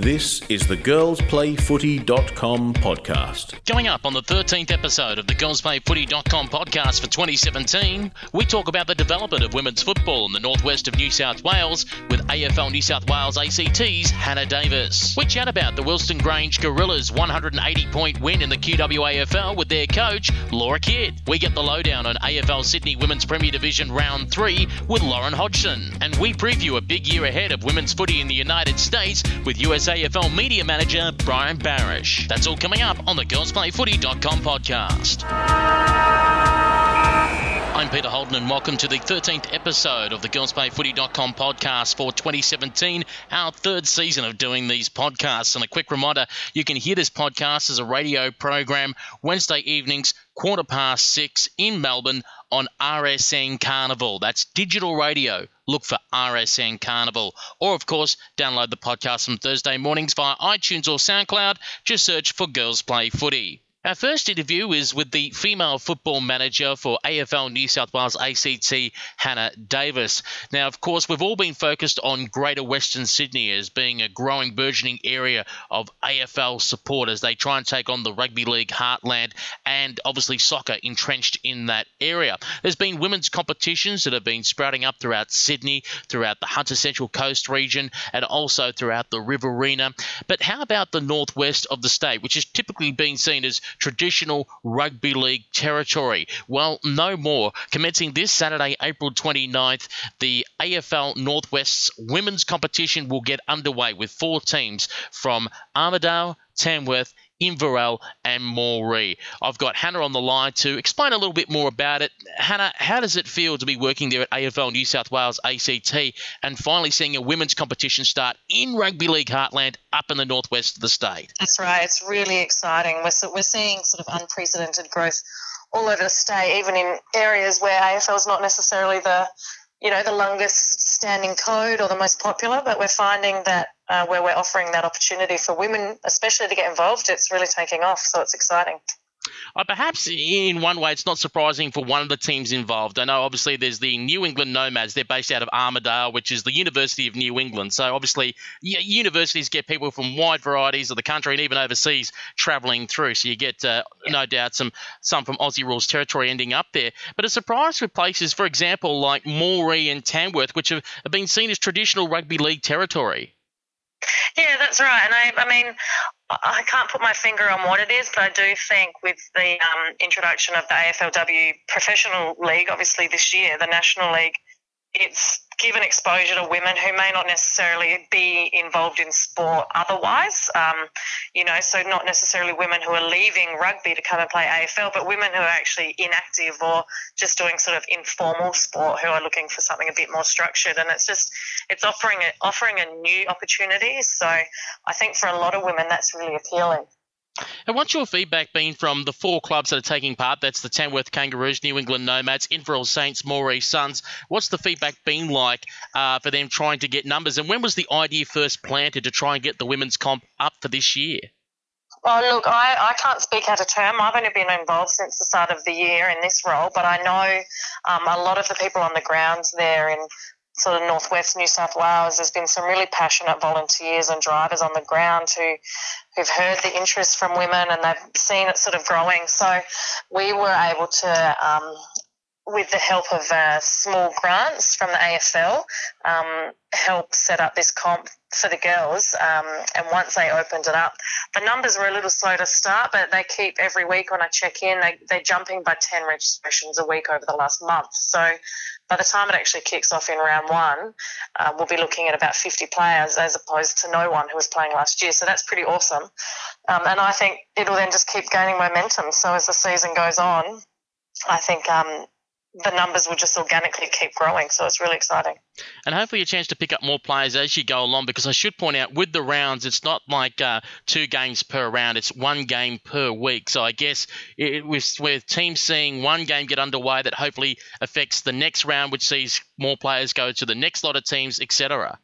This is the girlsplayfooty.com podcast. Coming up on the 13th episode of the girlsplayfooty.com podcast for 2017, we talk about the development of women's football in the northwest of New South Wales with AFL New South Wales ACT's Hannah Davis. We chat about the Wilston Grange Gorillas' 180 point win in the QWAFL with their coach, Laura Kidd. We get the lowdown on AFL Sydney Women's Premier Division Round 3 with Lauren Hodgson. And we preview a big year ahead of women's footy in the United States with USA AFL media manager Brian Barish. That's all coming up on the girlsplayfooty.com podcast. I'm Peter Holden, and welcome to the 13th episode of the girlsplayfooty.com podcast for 2017, our third season of doing these podcasts. And a quick reminder you can hear this podcast as a radio program Wednesday evenings, quarter past six in Melbourne on RSN Carnival. That's digital radio. Look for RSN Carnival. Or, of course, download the podcast from Thursday mornings via iTunes or SoundCloud. Just search for Girls Play Footy. Our first interview is with the female football manager for AFL New South Wales ACT, Hannah Davis. Now, of course, we've all been focused on Greater Western Sydney as being a growing, burgeoning area of AFL support as they try and take on the rugby league heartland and obviously soccer entrenched in that area. There's been women's competitions that have been sprouting up throughout Sydney, throughout the Hunter Central Coast region, and also throughout the Riverina. But how about the northwest of the state, which has typically been seen as traditional rugby league territory. Well, no more. Commencing this Saturday, April 29th, the AFL Northwest's women's competition will get underway with four teams from Armidale, Tamworth, Inverell, and Moree. I've got Hannah on the line to explain a little bit more about it. Hannah, how does it feel to be working there at AFL New South Wales ACT and finally seeing a women's competition start in Rugby League Heartland up in the northwest of the state? That's right. It's really exciting. We're, we're seeing sort of unprecedented growth all over the state, even in areas where AFL is not necessarily the you know the longest standing code or the most popular, but we're finding that uh, where we're offering that opportunity for women, especially to get involved, it's really taking off. So it's exciting. Uh, perhaps in one way, it's not surprising for one of the teams involved. I know obviously there's the New England Nomads. They're based out of Armidale, which is the University of New England. So obviously, universities get people from wide varieties of the country and even overseas travelling through. So you get uh, no doubt some some from Aussie rules territory ending up there. But a surprise for places, for example, like Moree and Tamworth, which have, have been seen as traditional rugby league territory. Yeah, that's right. And I, I mean, I can't put my finger on what it is, but I do think with the um, introduction of the AFLW Professional League, obviously this year, the National League, it's given exposure to women who may not necessarily be involved in sport otherwise. Um, you know, so not necessarily women who are leaving rugby to come and play AFL, but women who are actually inactive or just doing sort of informal sport who are looking for something a bit more structured. And it's just it's offering a, offering a new opportunity. So I think for a lot of women that's really appealing. And what's your feedback been from the four clubs that are taking part? That's the Tamworth Kangaroos, New England Nomads, Inverell Saints, Moree Suns. What's the feedback been like uh, for them trying to get numbers? And when was the idea first planted to try and get the women's comp up for this year? Well, look, I, I can't speak out of term. I've only been involved since the start of the year in this role, but I know um, a lot of the people on the ground there in sort of northwest New South Wales, there's been some really passionate volunteers and drivers on the ground who who've heard the interest from women and they've seen it sort of growing. So we were able to um, with the help of uh, small grants from the AFL, um, help set up this comp for the girls. Um, and once they opened it up, the numbers were a little slow to start, but they keep every week when I check in, they, they're jumping by 10 registrations a week over the last month. So by the time it actually kicks off in round one, uh, we'll be looking at about 50 players as opposed to no one who was playing last year. So that's pretty awesome. Um, and I think it'll then just keep gaining momentum. So as the season goes on, I think um, the numbers will just organically keep growing. So it's really exciting. And hopefully a chance to pick up more players as you go along because I should point out with the rounds, it's not like uh, two games per round, it's one game per week. So I guess it, with, with teams seeing one game get underway, that hopefully affects the next round, which sees more players go to the next lot of teams, etc.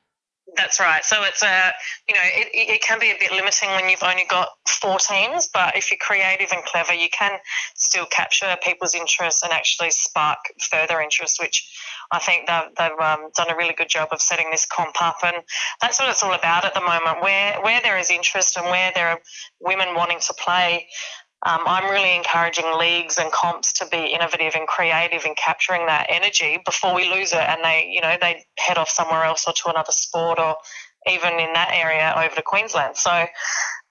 That's right. So it's a, you know, it, it can be a bit limiting when you've only got four teams, but if you're creative and clever, you can still capture people's interest and actually spark further interest, which I think they've, they've um, done a really good job of setting this comp up. And that's what it's all about at the moment. Where, where there is interest and where there are women wanting to play, um, I'm really encouraging leagues and comps to be innovative and creative in capturing that energy before we lose it and they, you know, they head off somewhere else or to another sport or even in that area over to Queensland. So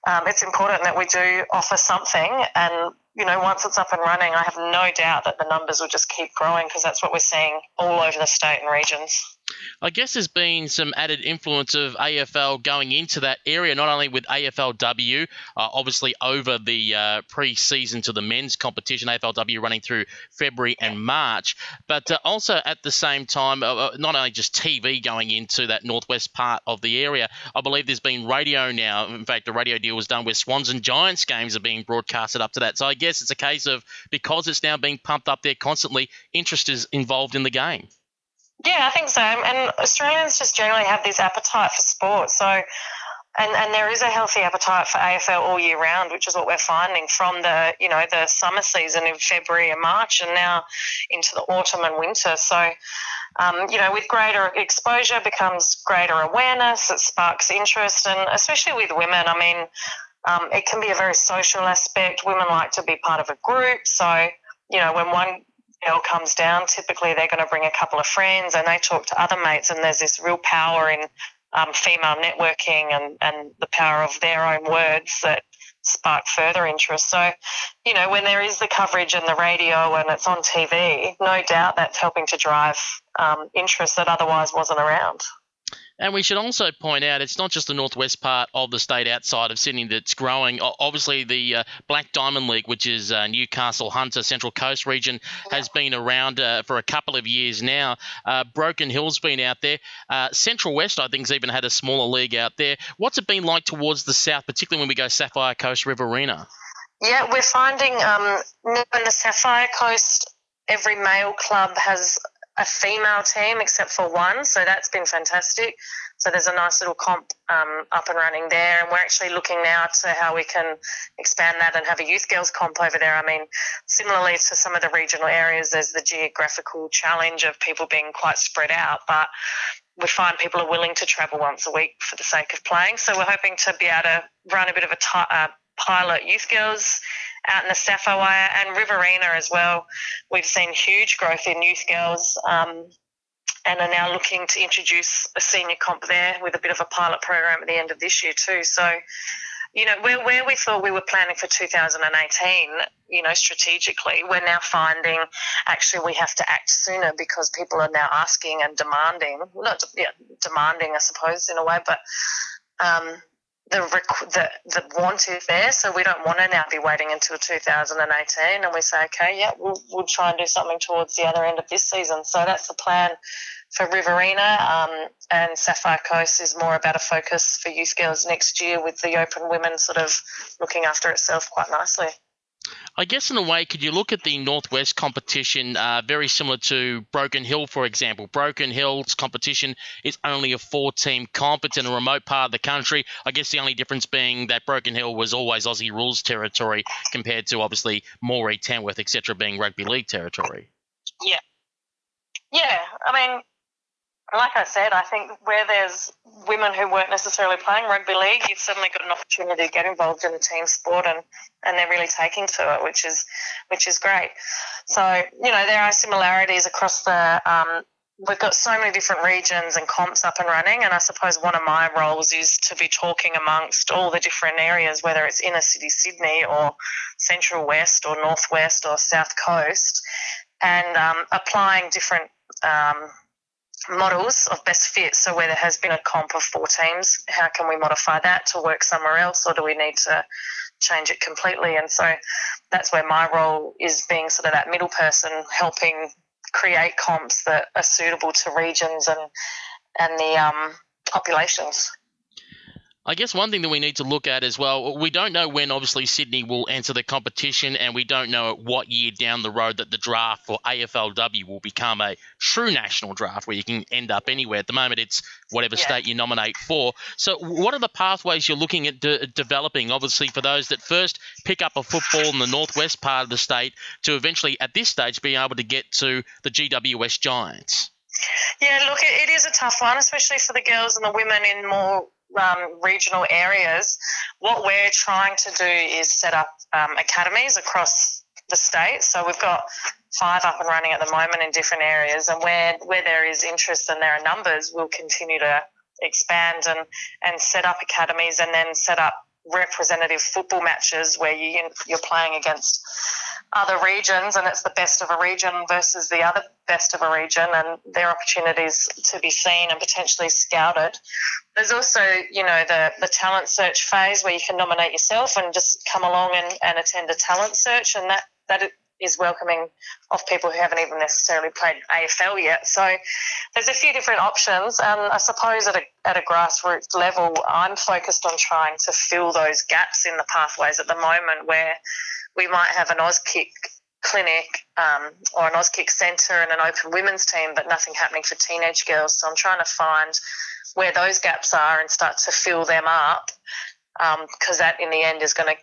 um, it's important that we do offer something and you know, once it's up and running, I have no doubt that the numbers will just keep growing because that's what we're seeing all over the state and regions. I guess there's been some added influence of AFL going into that area, not only with AFLW, uh, obviously over the uh, pre-season to the men's competition, AFLW running through February and March, but uh, also at the same time, uh, uh, not only just TV going into that northwest part of the area. I believe there's been radio now. In fact, the radio deal was done where Swans and Giants games are being broadcasted up to that. So I guess it's a case of because it's now being pumped up there constantly, interest is involved in the game. Yeah, I think so. And Australians just generally have this appetite for sport. So, and, and there is a healthy appetite for AFL all year round, which is what we're finding from the you know the summer season in February and March, and now into the autumn and winter. So, um, you know, with greater exposure becomes greater awareness. It sparks interest, and especially with women. I mean, um, it can be a very social aspect. Women like to be part of a group, so you know when one girl comes down, typically they're going to bring a couple of friends and they talk to other mates, and there's this real power in um, female networking and, and the power of their own words that spark further interest. So, you know, when there is the coverage and the radio and it's on TV, no doubt that's helping to drive um, interest that otherwise wasn't around. And we should also point out it's not just the northwest part of the state outside of Sydney that's growing. Obviously, the uh, Black Diamond League, which is uh, Newcastle, Hunter, Central Coast region, has been around uh, for a couple of years now. Uh, Broken Hill's been out there. Uh, Central West, I think, has even had a smaller league out there. What's it been like towards the south, particularly when we go Sapphire Coast Riverina? Yeah, we're finding um, in the Sapphire Coast, every male club has a female team except for one, so that's been fantastic. So there's a nice little comp um, up and running there, and we're actually looking now to how we can expand that and have a youth girls comp over there. I mean, similarly to some of the regional areas, there's the geographical challenge of people being quite spread out, but we find people are willing to travel once a week for the sake of playing. So we're hoping to be able to run a bit of a t- uh, pilot youth girls out in the Sapphire and Riverina as well. We've seen huge growth in youth girls um, and are now looking to introduce a senior comp there with a bit of a pilot program at the end of this year too. So, you know, where, where we thought we were planning for 2018, you know, strategically, we're now finding actually we have to act sooner because people are now asking and demanding, not yeah, demanding, I suppose, in a way, but um, the, the the want is there, so we don't want to now be waiting until 2018. And we say, okay, yeah, we'll we'll try and do something towards the other end of this season. So that's the plan for Riverina. Um, and Sapphire Coast is more about a focus for youth girls next year, with the Open Women sort of looking after itself quite nicely. I guess in a way, could you look at the Northwest competition uh, very similar to Broken Hill, for example? Broken Hill's competition is only a four-team comp. It's in a remote part of the country. I guess the only difference being that Broken Hill was always Aussie rules territory compared to obviously Moree, Tamworth, etc., being rugby league territory. Yeah, yeah. I mean, like I said, I think where there's women who weren't necessarily playing rugby league, you've suddenly got an opportunity to get involved in the team sport, and, and they're really taking to it, which is which is great. So you know there are similarities across the. Um, we've got so many different regions and comps up and running, and I suppose one of my roles is to be talking amongst all the different areas, whether it's inner city Sydney or Central West or Northwest or South Coast, and um, applying different. Um, models of best fit. So where there has been a comp of four teams, how can we modify that to work somewhere else, or do we need to change it completely? And so that's where my role is being sort of that middle person, helping create comps that are suitable to regions and and the um, populations. I guess one thing that we need to look at as well, we don't know when obviously Sydney will enter the competition, and we don't know what year down the road that the draft for AFLW will become a true national draft where you can end up anywhere. At the moment, it's whatever yeah. state you nominate for. So, what are the pathways you're looking at de- developing, obviously, for those that first pick up a football in the northwest part of the state to eventually, at this stage, being able to get to the GWS Giants? Yeah, look, it, it is a tough one, especially for the girls and the women in more um, regional areas, what we're trying to do is set up um, academies across the state. So we've got five up and running at the moment in different areas, and where where there is interest and there are numbers, we'll continue to expand and and set up academies, and then set up representative football matches where you you're playing against other regions and it's the best of a region versus the other best of a region and their opportunities to be seen and potentially scouted. There's also, you know, the, the talent search phase where you can nominate yourself and just come along and, and attend a talent search and that, that is welcoming of people who haven't even necessarily played AFL yet. So there's a few different options, and I suppose at a, at a grassroots level, I'm focused on trying to fill those gaps in the pathways at the moment where we might have an Auskick clinic um, or an Auskick centre and an open women's team, but nothing happening for teenage girls. So I'm trying to find where those gaps are and start to fill them up because um, that in the end is going to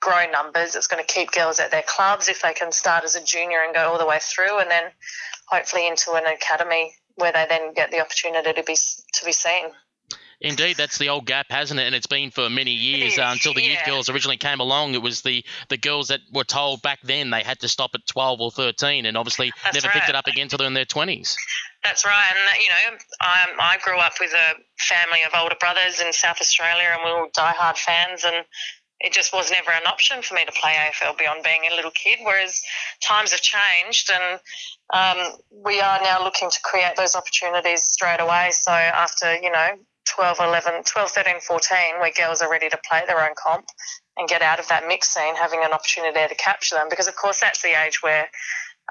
grow numbers. It's going to keep girls at their clubs if they can start as a junior and go all the way through, and then hopefully into an academy where they then get the opportunity to be to be seen. Indeed, that's the old gap, hasn't it? And it's been for many years uh, until the yeah. youth girls originally came along. It was the, the girls that were told back then they had to stop at 12 or 13 and obviously that's never right. picked it up again until they're in their 20s. That's right. And, you know, I, I grew up with a family of older brothers in South Australia and we were diehard fans. And it just was never an option for me to play AFL beyond being a little kid. Whereas times have changed and um, we are now looking to create those opportunities straight away. So after, you know, 12, 11, 12, 13, 14, where girls are ready to play their own comp and get out of that mix scene, having an opportunity there to capture them. Because, of course, that's the age where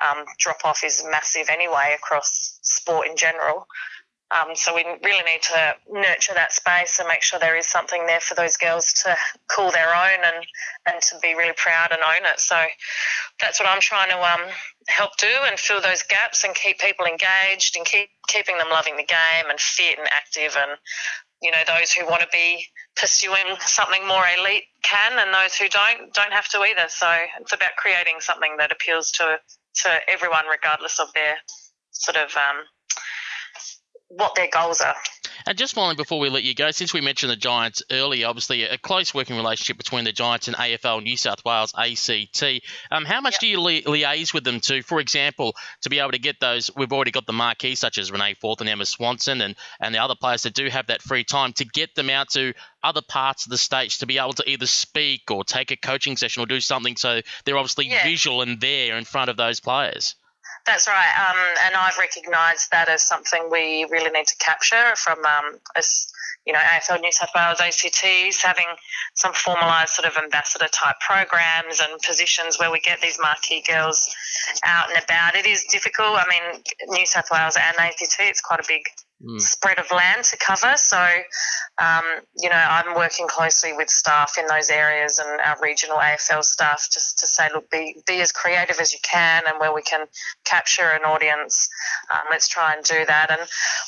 um, drop off is massive anyway across sport in general. Um, so we really need to nurture that space and make sure there is something there for those girls to call their own and, and to be really proud and own it. So that's what I'm trying to um, help do and fill those gaps and keep people engaged and keep keeping them loving the game and fit and active and you know those who want to be pursuing something more elite can and those who don't don't have to either. So it's about creating something that appeals to to everyone regardless of their sort of um, what their goals are. And just finally, before we let you go, since we mentioned the Giants earlier, obviously a close working relationship between the Giants and AFL New South Wales ACT. Um, how much yep. do you li- liaise with them to, for example, to be able to get those? We've already got the marquee such as Renee Forth and Emma Swanson and, and the other players that do have that free time to get them out to other parts of the states to be able to either speak or take a coaching session or do something so they're obviously yeah. visual and there in front of those players. That's right, um, and I've recognised that as something we really need to capture from um, as you know AFL New South Wales ACTs having some formalised sort of ambassador type programs and positions where we get these marquee girls out and about. It is difficult. I mean, New South Wales and ACT, it's quite a big mm. spread of land to cover. So, um, you know, I'm working closely with staff in those areas and our regional AFL staff just to say, look, be, be as creative as you can, and where we can capture an audience, um, let's try and do that. And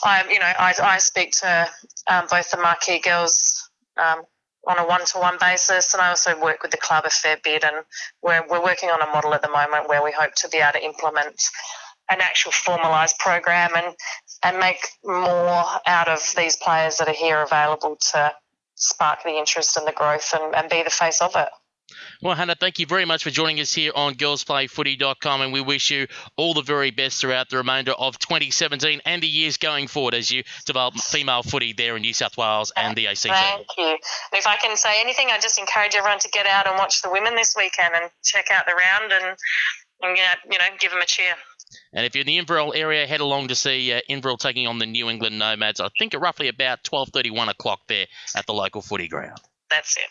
I, you know, I, I speak to um, both the marquee girls um, on a one-to-one basis, and I also work with the club a fair bit. And we're we're working on a model at the moment where we hope to be able to implement an actual formalised program and and make more out of these players that are here available to spark the interest and the growth and, and be the face of it. Well, Hannah, thank you very much for joining us here on girlsplayfooty.com, and we wish you all the very best throughout the remainder of 2017 and the years going forward as you develop female footy there in New South Wales and the ACT. Thank you. And if I can say anything, I just encourage everyone to get out and watch the women this weekend and check out the round and, and you know, give them a cheer. And if you're in the Inverell area, head along to see uh, Inverell taking on the New England Nomads. I think at roughly about 12:31 o'clock there at the local footy ground. that's it.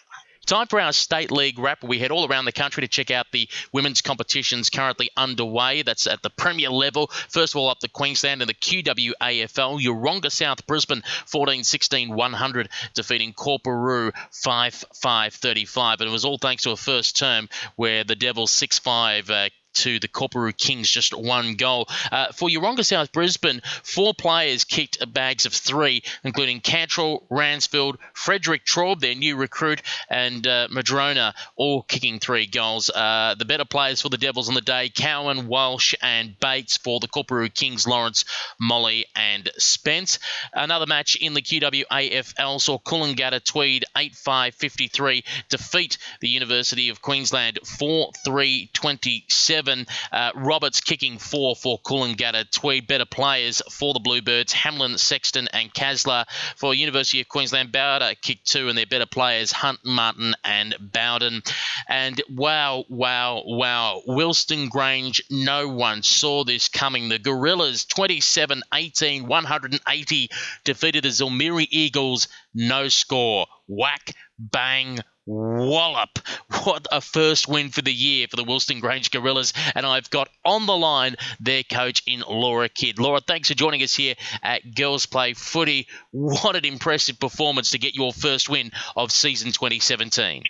Time for our State League wrap. We head all around the country to check out the women's competitions currently underway. That's at the Premier level. First of all, up the Queensland in the QWAFL. Yeronga South Brisbane 14 16 100, defeating Coorparoo 5 5 35. And it was all thanks to a first term where the Devils 6 5 uh, to the Coorparoo Kings, just one goal. Uh, for Yeronga South Brisbane, four players kicked bags of three, including Cantrell, Ransfield, Frederick Traub, their new recruit, and uh, Madrona, all kicking three goals. Uh, the better players for the Devils on the day, Cowan, Walsh, and Bates for the Coorparoo Kings, Lawrence, Molly, and Spence. Another match in the QWAFL saw Coolangatta Tweed 8 5 53 defeat the University of Queensland 4 3 27 seven. Uh, Roberts kicking four for Coolangatta. Tweed better players for the Bluebirds. Hamlin, Sexton, and Kaslar for University of Queensland. Bowder kicked two, and their better players Hunt, Martin, and Bowden. And wow, wow, wow. Wilston Grange, no one saw this coming. The Gorillas 27 18, 180 defeated the Zillmere Eagles. No score. Whack, bang, wallop. What a first win for the year for the Wilston Grange Gorillas. And I've got on the line their coach in Laura Kidd. Laura, thanks for joining us here at Girls Play Footy. What an impressive performance to get your first win of season 2017.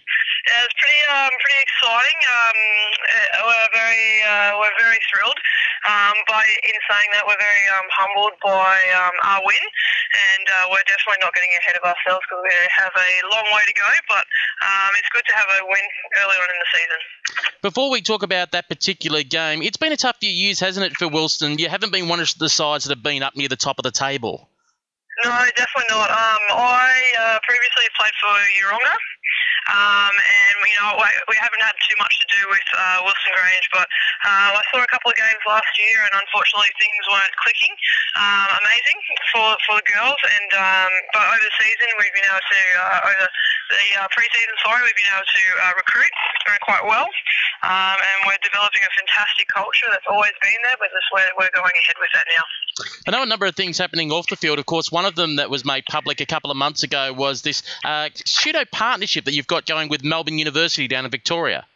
Yeah, it's pretty um, pretty exciting. Um, uh, we're very uh, we're very thrilled. Um, by in saying that, we're very um, humbled by um, our win, uh, we're definitely not getting ahead of ourselves because we have a long way to go. But um, it's good to have a win early on in the season. Before we talk about that particular game, it's been a tough few years, hasn't it, for Wilston? You haven't been one of the sides that have been up near the top of the table. No, definitely not. Um, I uh, previously played for Yeronga, um, and you know we haven't had too much to do with uh, Wilston Grange, but uh, I saw a couple of games last year, and unfortunately things weren't clicking. Um, amazing for for the girls, and um, but over the season we've been able to uh, over the uh, pre-season, sorry, we've been able to uh, recruit quite well, um, and we're developing a fantastic culture that's always been there, but this we're, we're going ahead with that now. I know a number of things happening off the field. Of course, one of them that was made public a couple of months ago was this uh, pseudo partnership that you've got going with Melbourne University down in Victoria.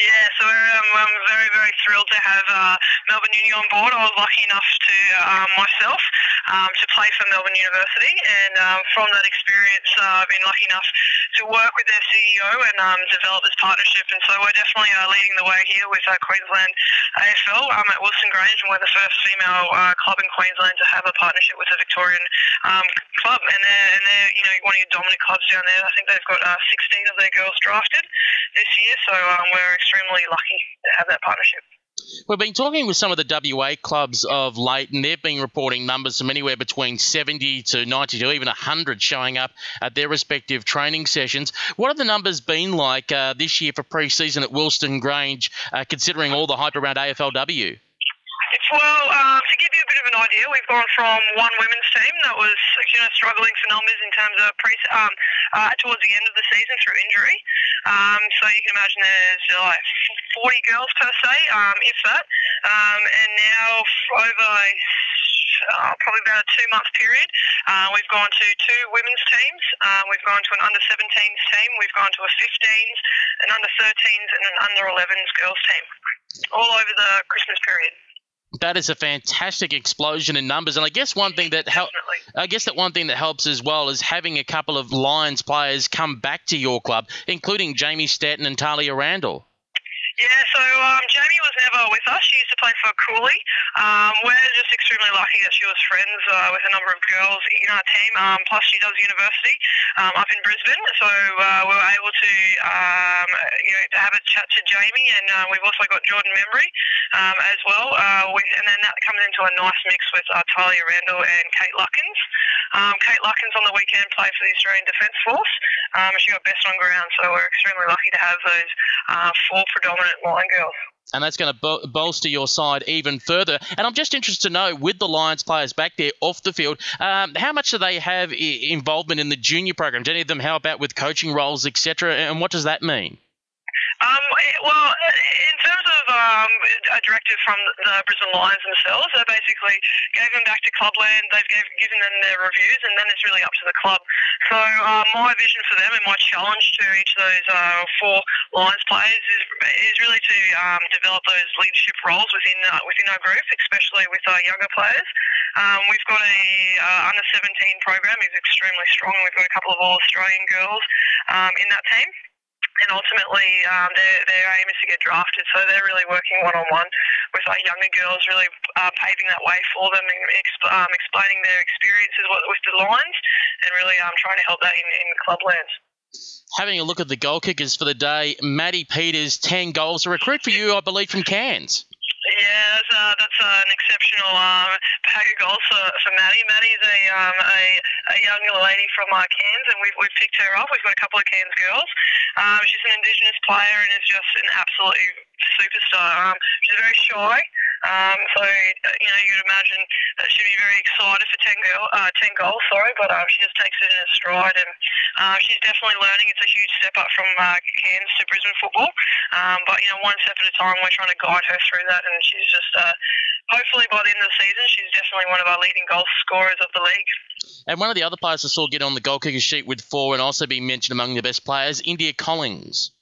Yeah, so um, I'm very, very thrilled to have uh, Melbourne Uni on board. I was lucky enough to um, myself um, to play for Melbourne University, and um, from that experience, uh, I've been lucky enough to work with their CEO and um, develop this partnership. And so we're definitely uh, leading the way here with uh, Queensland AFL um, at Wilston Grange, and we're the first female uh, club in Queensland to have a partnership with a Victorian club. And they're, and they're, you know, one of your dominant clubs down there. I think they've got uh, 16 of their girls drafted this year, so we're extremely lucky to have that partnership. We've been talking with some of the WA clubs of late, and they've been reporting numbers from anywhere between 70 to 90 to even 100 showing up at their respective training sessions. What have the numbers been like uh, this year for pre season at Wilston Grange, uh, considering all the hype around AFLW? Well, um, to give you a bit of an idea, we've gone from one women's team that was you know struggling for numbers in terms of pre um, uh, towards the end of the season through injury. Um, so you can imagine there's uh, like 40 girls per se, um, if that. Um, and now over uh, probably about a two month period. Uh, we've gone to two women's teams. Uh, we've gone to an under 17s team. We've gone to a 15s, an under 13s, and an under 11s girls team, all over the Christmas period that is a fantastic explosion in numbers, and I guess one thing that helps. I guess that one thing that helps as well is having a couple of Lions players come back to your club, including Jamie Stanton and Tahlia Randall. Yeah, so um, Jamie was never with us. She used to play for Cooley. Um, we're just extremely lucky that she was friends uh, with a number of girls in our team. Um, plus, she does university um, up in Brisbane, so uh, we were able to um, you know to have a chat to Jamie, and uh, we've also got Jordan Membry um, as well. Uh, we, and then that comes into a nice mix with uh, Tahlia Randall and Kate Lutkins. Kate Lutkins on the weekend played for the Australian Defence Force. She got best on ground, so we're extremely lucky to have those uh, four predominant girls and that's going to bol- bolster your side even further. And I'm just interested to know, with the Lions players back there off the field, um, how much do they have I- involvement in the junior program? Do any of them help out with coaching roles, etc.? And what does that mean? Um, well, in terms of um, a directive from the Brisbane Lions themselves, they basically gave them back to Clubland. They've gave, given them their reviews, and then it's really up to the club. So uh, my vision for them and my challenge to each of those uh, four Lions players is, is really to um, develop those leadership roles within uh, within our group, especially with our younger players. Um, we've got a uh, under 17 program is extremely strong. We've got a couple of all Australian girls um, in that team and ultimately um, their, their aim is to get drafted. So they're really working one on one with our younger girls, really uh, paving that way for them and exp- um, explaining their experiences with the Lions and really um, trying to help that in, in clublands. Having a look at the goal kickers for the day, Maddie Peters, 10 goals. A recruit for you, I believe, from Cairns. That's, uh, that's uh, an exceptional um, pack of goals for, for Maddie. Maddie's a, um, a, a young lady from uh, Cairns, and we've, we've picked her up. We've got a couple of Cairns girls. Um, she's an Indigenous player and is just an absolutely superstar. Um, she's very shy. Um, so, you know, you'd imagine that she'd be very excited for 10, girl, uh, 10 goals, sorry, but um, she just takes it in a stride and uh, she's definitely learning. It's a huge step up from uh, Cairns to Brisbane football. Um, but, you know, one step at a time, we're trying to guide her through that and she's just, uh, hopefully by the end of the season, she's definitely one of our leading goal scorers of the league. And one of the other players I saw get on the goal kicker sheet with four and also be mentioned among the best players, India Collins.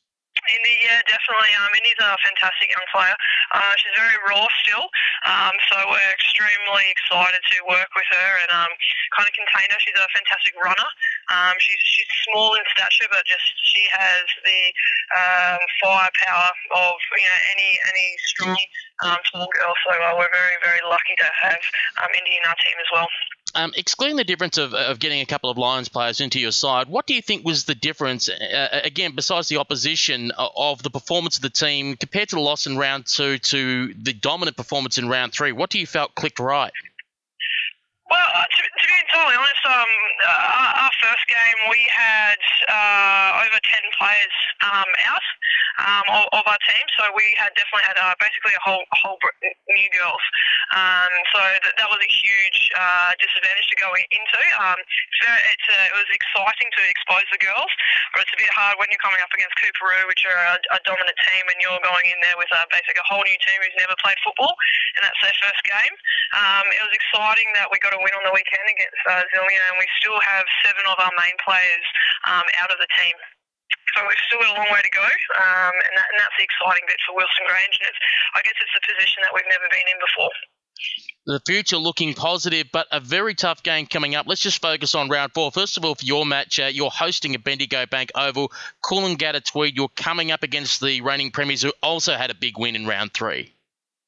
Indy, yeah, definitely. Um, Indy's a fantastic young player. Uh, she's very raw still, um, so we're extremely excited to work with her and um, kind of contain her. She's a fantastic runner. Um, she's she's small in stature, but just she has the um, firepower of you know any any strong um, tall girl. So uh, we're very very lucky to have um, Indy in our team as well. Um, excluding the difference of, of getting a couple of Lions players into your side, what do you think was the difference, uh, again, besides the opposition, uh, of the performance of the team compared to the loss in round two to the dominant performance in round three? What do you felt clicked right? Well, uh, to, to, be entirely honest, um, uh, our first game we had uh, over 10 players um, out um, of, of, our team, so we had definitely had uh, basically a whole whole new girls. Um, so that, that was a huge uh, disadvantage to go into. Um, it's very, it's, uh, it was exciting to expose the girls, but it's a bit hard when you're coming up against Coorparoo, which are a, a dominant team, and you're going in there with basically a whole new team who's never played football, and that's their first game. Um, it was exciting that we got a win on the weekend against uh, Zillmere, and we still have seven of our main players um, out of the team. So we've still got a long way to go, um, and, that, and that's the exciting bit for Wilston Grange. And it's, I guess it's a position that we've never been in before. The future looking positive, but a very tough game coming up. Let's just focus on round four. First of all, for your match, uh, you're hosting a Bendigo Bank Oval. Coolangatta Tweed, you're coming up against the reigning premiers who also had a big win in round three.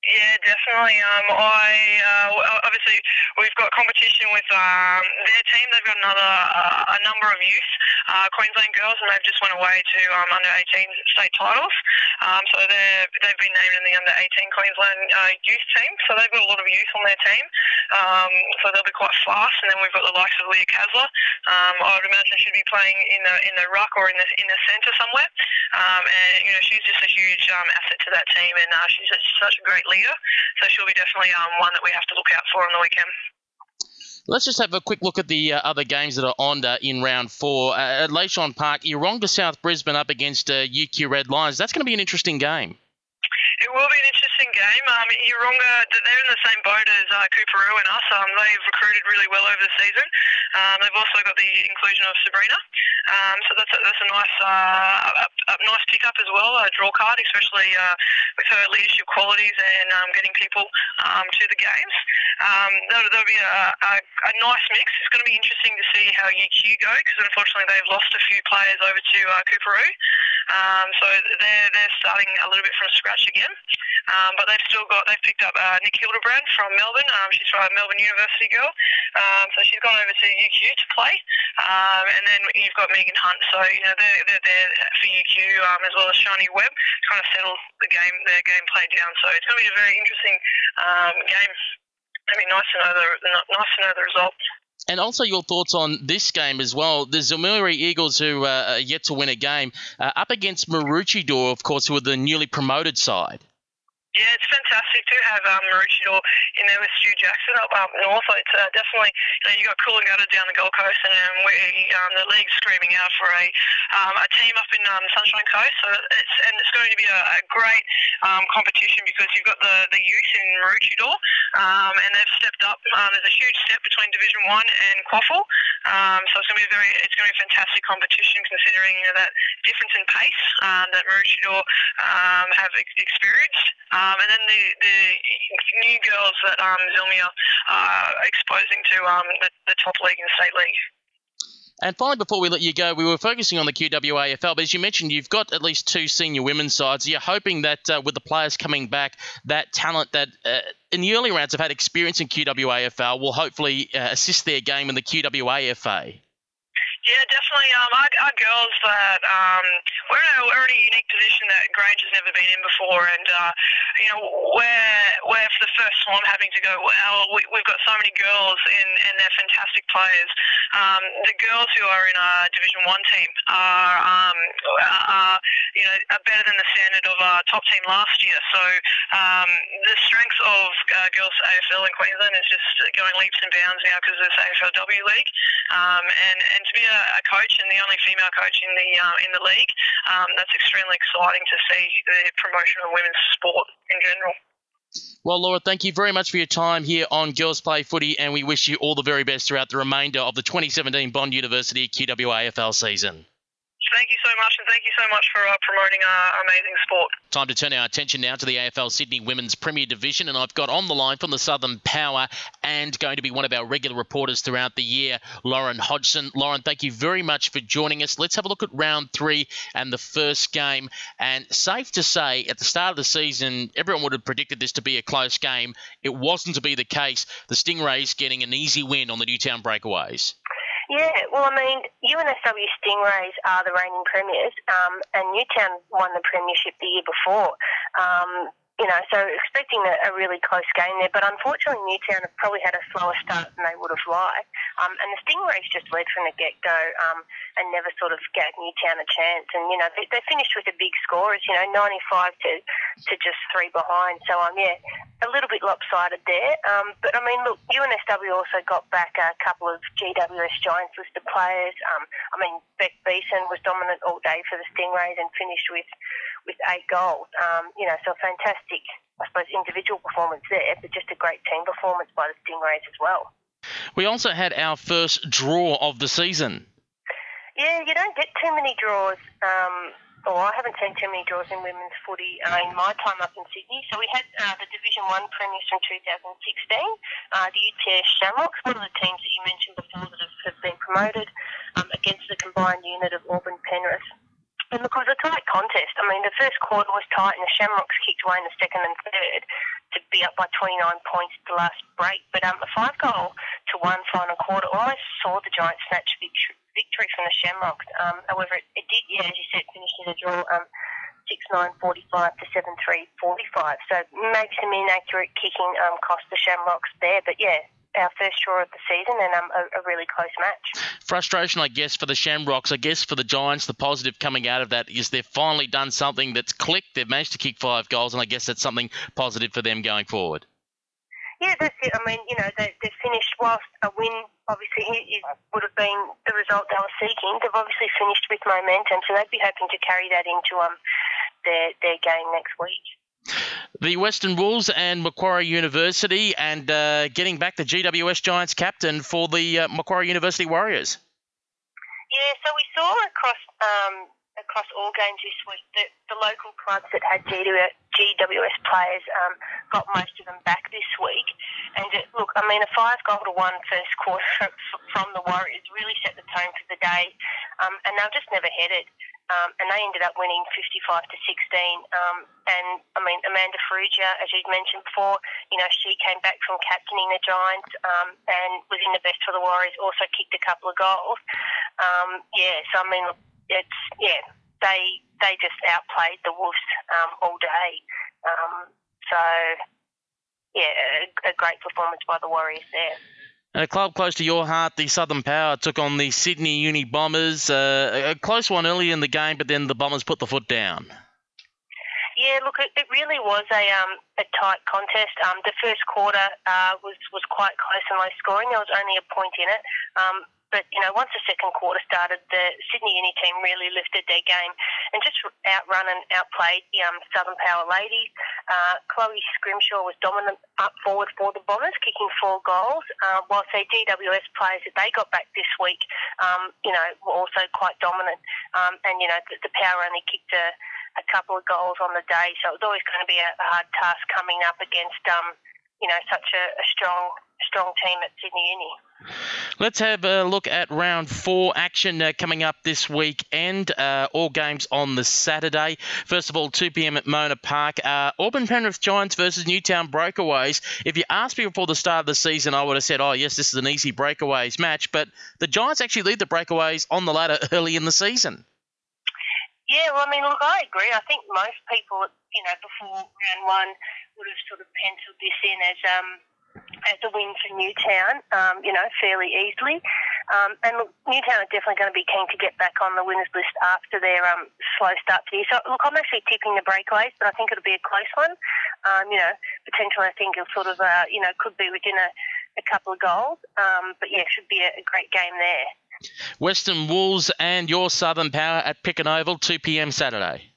Yeah, definitely. Um, I uh, obviously we've got competition with um, their team. They've got another uh, a number of youth uh, Queensland girls, and they've just went away to um, under 18 state titles. Um, so they they've been named in the under 18 Queensland uh, youth team. So they've got a lot of youth on their team. Um, so they'll be quite fast. And then we've got the likes of Leah Kaslar. Um, I would imagine she'd be playing in the in the ruck or in the in the centre somewhere. Um, and you know she's just a huge um, asset to that team, and uh, she's such a great leader. So she'll be definitely um, one that we have to look out for on the weekend. Let's just have a quick look at the uh, other games that are on uh, in round four. Uh, at Leichhardt Park, Yeronga South Brisbane up against uh, UQ Red Lions. That's going to be an interesting game. It will be an interesting game. Um, Yeronga, they're in the same boat as uh, Coorparoo and us. Um, they've recruited really well over the season. Um, they've also got the inclusion of Sabrina, um, so that's a, that's a nice uh, a, a nice pickup as well, a draw card, especially uh, with her leadership qualities and um, getting people um, to the games. Um, that'll, that'll be a, a, a nice mix. It's going to be interesting to see how UQ go because unfortunately they've lost a few players over to uh, Coorparoo. Um, so they're they're starting a little bit from scratch again. Um, but they've still got they've picked up uh, Nick Hildebrand from Melbourne. Um, she's a Melbourne University girl. Um, so she's gone over to UQ to play. Um, and then you've got Megan Hunt. So you know they're they're there for UQ um, as well as Shani Webb to kind of settle the game their gameplay down. So it's going to be a very interesting um, game. It'd be nice to know the nice to know the result. And also your thoughts on this game as well. The Zillmere Eagles, who uh, are yet to win a game, uh, up against Maroochydore, of course, who are the newly promoted side. Yeah, it's fantastic to have um, Maroochydore in there with Stu Jackson up up north. It's uh, definitely you know you got Coolangatta down the Gold Coast, and um, we, um, the league's screaming out for a um, a team up in um, Sunshine Coast. So it's and it's going to be a, a great um, competition because you've got the the youth in Maroochydore, um, and they've stepped up. Um, there's a huge step between Division One and QAFL. Um, so it's going to be very it's going to be a fantastic competition considering you know, that difference in pace um, that Maroochydore um, have ex- experienced. Um, and then the, the new girls that um, Zillmere are exposing to um, the, the top league and state league. And finally, before we let you go, we were focusing on the QWAFL, but as you mentioned, you've got at least two senior women's sides. You're hoping that uh, with the players coming back, that talent that uh, in the early rounds have had experience in QWAFL will hopefully uh, assist their game in the QWAFA. Yeah, definitely. Um, our, our girls that um, we're in a we're in a unique position that Grange has never been in before, and uh, you know we're we're for the first time having to go. Well, we, we've got so many girls and and they're fantastic players. Um, the girls who are in our Division One team are um, are you know are better than the standard of our top team last year. So um, the strength of uh, girls AFL in Queensland is just going leaps and bounds now because of this AFLW league, um, and and to be a, coach and the only female coach in the uh, in the league. Um, that's extremely exciting to see the promotion of women's sport in general. Well, Laura, thank you very much for your time here on Girls Play Footy, and we wish you all the very best throughout the remainder of the 2017 Bond University QWAFL season. Thank you so much, and thank you so much for uh, promoting our amazing sport. Time to turn our attention now to the AFL Sydney Women's Premier Division, and I've got on the line from the Southern Power and going to be one of our regular reporters throughout the year, Lauren Hodgson. Lauren, thank you very much for joining us. Let's have a look at round three and the first game. And safe to say, at the start of the season, everyone would have predicted this to be a close game. It wasn't to be the case. The Stingrays getting an easy win on the Newtown Breakaways. Yeah, well, I mean, UNSW Stingrays are the reigning premiers, um, and Newtown won the premiership the year before. Um, you know, so expecting a, a, really close game there. But unfortunately, Newtown have probably had a slower start than they would have liked. Um, and the Stingrays just led from the get go um, and never sort of gave Newtown a chance. And, you know, they, they finished with a big score, as you know, 95 to, to just three behind. So, um, yeah, a little bit lopsided there. Um, but, I mean, look, UNSW also got back a couple of GWS Giants listed players. Um, I mean, Beck Beeson was dominant all day for the Stingrays and finished with with eight goals. Um, you know, so fantastic, I suppose, individual performance there, but just a great team performance by the Stingrays as well. We also had our first draw of the season. Yeah, you don't get too many draws. Um, or I haven't seen too many draws in women's footy uh, in my time up in Sydney. So we had uh, the Division One premiers from 2016, uh, the UTS Shamrocks, one of the teams that you mentioned before that have, have been promoted um, against the combined unit of Auburn Penrith and look, it a tight contest. I mean, the first quarter was tight, and the Shamrocks kicked away in the second and third to be up by 29 points at the last break. But um, a five goal to one final quarter almost saw the Giants snatch victory from the Shamrocks. Um, however, it, did, yeah, as you said, finish in a draw. Um, 6 9 45 to 7 3 45. So maybe some inaccurate kicking um, cost the Shamrocks there. But yeah, our first draw of the season and um, a, a, really close match. Frustration, I guess, for the Shamrocks. I guess for the Giants, the positive coming out of that is they've finally done something that's clicked. They've managed to kick five goals, and I guess that's something positive for them going forward. Yeah, that's it. I mean, you know, they, they've finished whilst a win obviously it would have been the result they were seeking. They've obviously finished with momentum, so they'd be hoping to carry that into um their their game next week the Western Wolves and Macquarie University, and uh, getting back the GWS Giants captain for the uh, Macquarie University Warriors. Yeah, so we saw across um, across all games this week that the local clubs that had GWS players um, got most of them back this week. And it, look, I mean, a five goal to one first quarter from the Warriors really set the tone for the day, um, and they've just never headed. Um, and they ended up winning 55 to 16. Um, and I mean, Amanda Farrugia, as you'd mentioned before, you know, she came back from captaining the Giants um, and was in the best for the Warriors. Also kicked a couple of goals. Um, yeah, so I mean, it's yeah, they they just outplayed the Wolves um, all day. Um, so yeah, a, a great performance by the Warriors there. And A club close to your heart, the Southern Power, took on the Sydney Uni Bombers. Uh, a close one early in the game, but then the Bombers put the foot down. Yeah, look, it, it really was a um, a tight contest. Um, the first quarter uh, was was quite close and low scoring. There was only a point in it. Um, but you know, once the second quarter started, the Sydney Uni team really lifted their game and just outrun and outplayed the um, Southern Power ladies. Uh, Chloe Scrimshaw was dominant up forward for the Bombers, kicking four goals. Uh, whilst their GWS players that they got back this week, um, you know, were also quite dominant. Um, and you know, the, the Power only kicked a, a couple of goals on the day, so it was always going to be a, a hard task coming up against, um, you know, such a, a strong strong team at Sydney Uni. Let's have a look at round four action uh, coming up this week and uh, all games on the Saturday. First of all, 2 p.m. at Mona Park. Uh, Auburn Penrith Giants versus Newtown Breakaways. If you asked me before the start of the season, I would have said, oh, yes, this is an easy Breakaways match. But the Giants actually lead the Breakaways on the ladder early in the season. Yeah, well, I mean, look, I agree. I think most people, you know, before round one would have sort of penciled this in as um, as a win for Newtown, um, you know, fairly easily. Um, and look, Newtown are definitely going to be keen to get back on the winners list after their um, slow start to the year. So, look, I'm actually tipping the breakaways, but I think it'll be a close one. Um, you know, potentially I think it'll sort of, uh, you know, could be within a, a couple of goals. Um, but yeah, it should be a, a great game there. Western Wolves and your Southern Power at Picken Oval, 2 p.m. Saturday.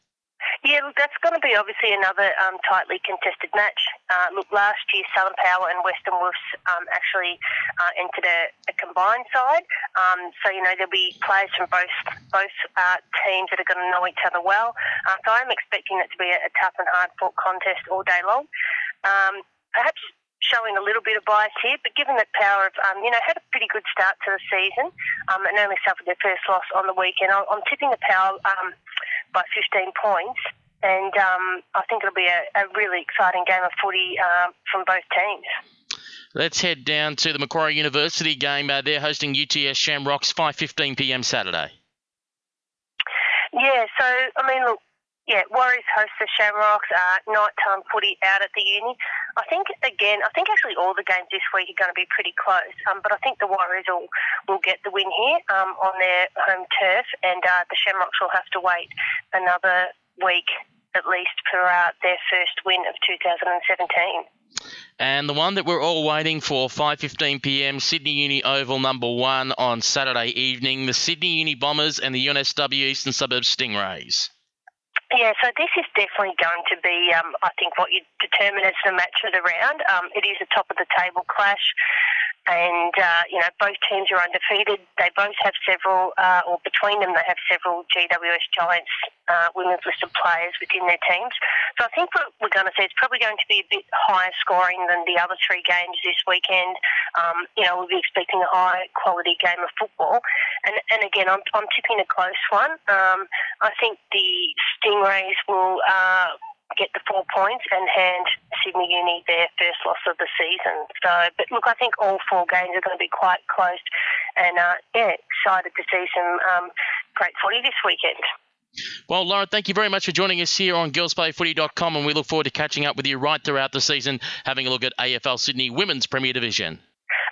Yeah, look, that's going to be obviously another um, tightly contested match. Uh, look, last year Southern Power and Western Wolves um, actually uh, entered a, a, combined side. Um, so you know there'll be players from both both uh, teams that are going to know each other well. Uh, so I'm expecting it to be a, a tough and hard fought contest all day long. Um, perhaps showing a little bit of bias here, but given that Power have, um, you know, had a pretty good start to the season um, and only suffered their first loss on the weekend, I'm, tipping the Power um, by 15 points. And um, I think it'll be a, a, really exciting game of footy uh, from both teams. Let's head down to the Macquarie University game. Uh, they're hosting UTS Shamrocks 5:15 p.m. Saturday. Yeah, so I mean, look, yeah, Warriors host the Shamrocks. Uh, nighttime footy out at the uni. I think again, I think actually all the games this week are going to be pretty close. Um, but I think the Warriors will will get the win here um, on their home turf, and uh, the Shamrocks will have to wait another week at least for uh, their first win of 2017. And the one that we're all waiting for, 5:15 p.m. Sydney Uni Oval number one on Saturday evening, the Sydney Uni Bombers and the UNSW Eastern Suburbs Stingrays. Yeah, so this is definitely going to be, um, I think, what you determine as the match of the round. Um, it is a top of the table clash and uh, you know both teams are undefeated. They both have several, uh, or between them, they have several GWS Giants uh, women's listed players within their teams. So I think what we're going to see is probably going to be a bit higher scoring than the other three games this weekend. Um, you know, we'll be expecting a high quality game of football, and and again, I'm I'm tipping a close one. Um, I think the Stingrays will uh, get the four points and hand Sydney Uni their first loss of the season. So, but look, I think all four games are going to be quite close, and uh, yeah, excited to see some um, great footy this weekend. Well, Lauren, thank you very much for joining us here on girlsplayfooty.com, and we look forward to catching up with you right throughout the season, having a look at AFL Sydney Women's Premier Division.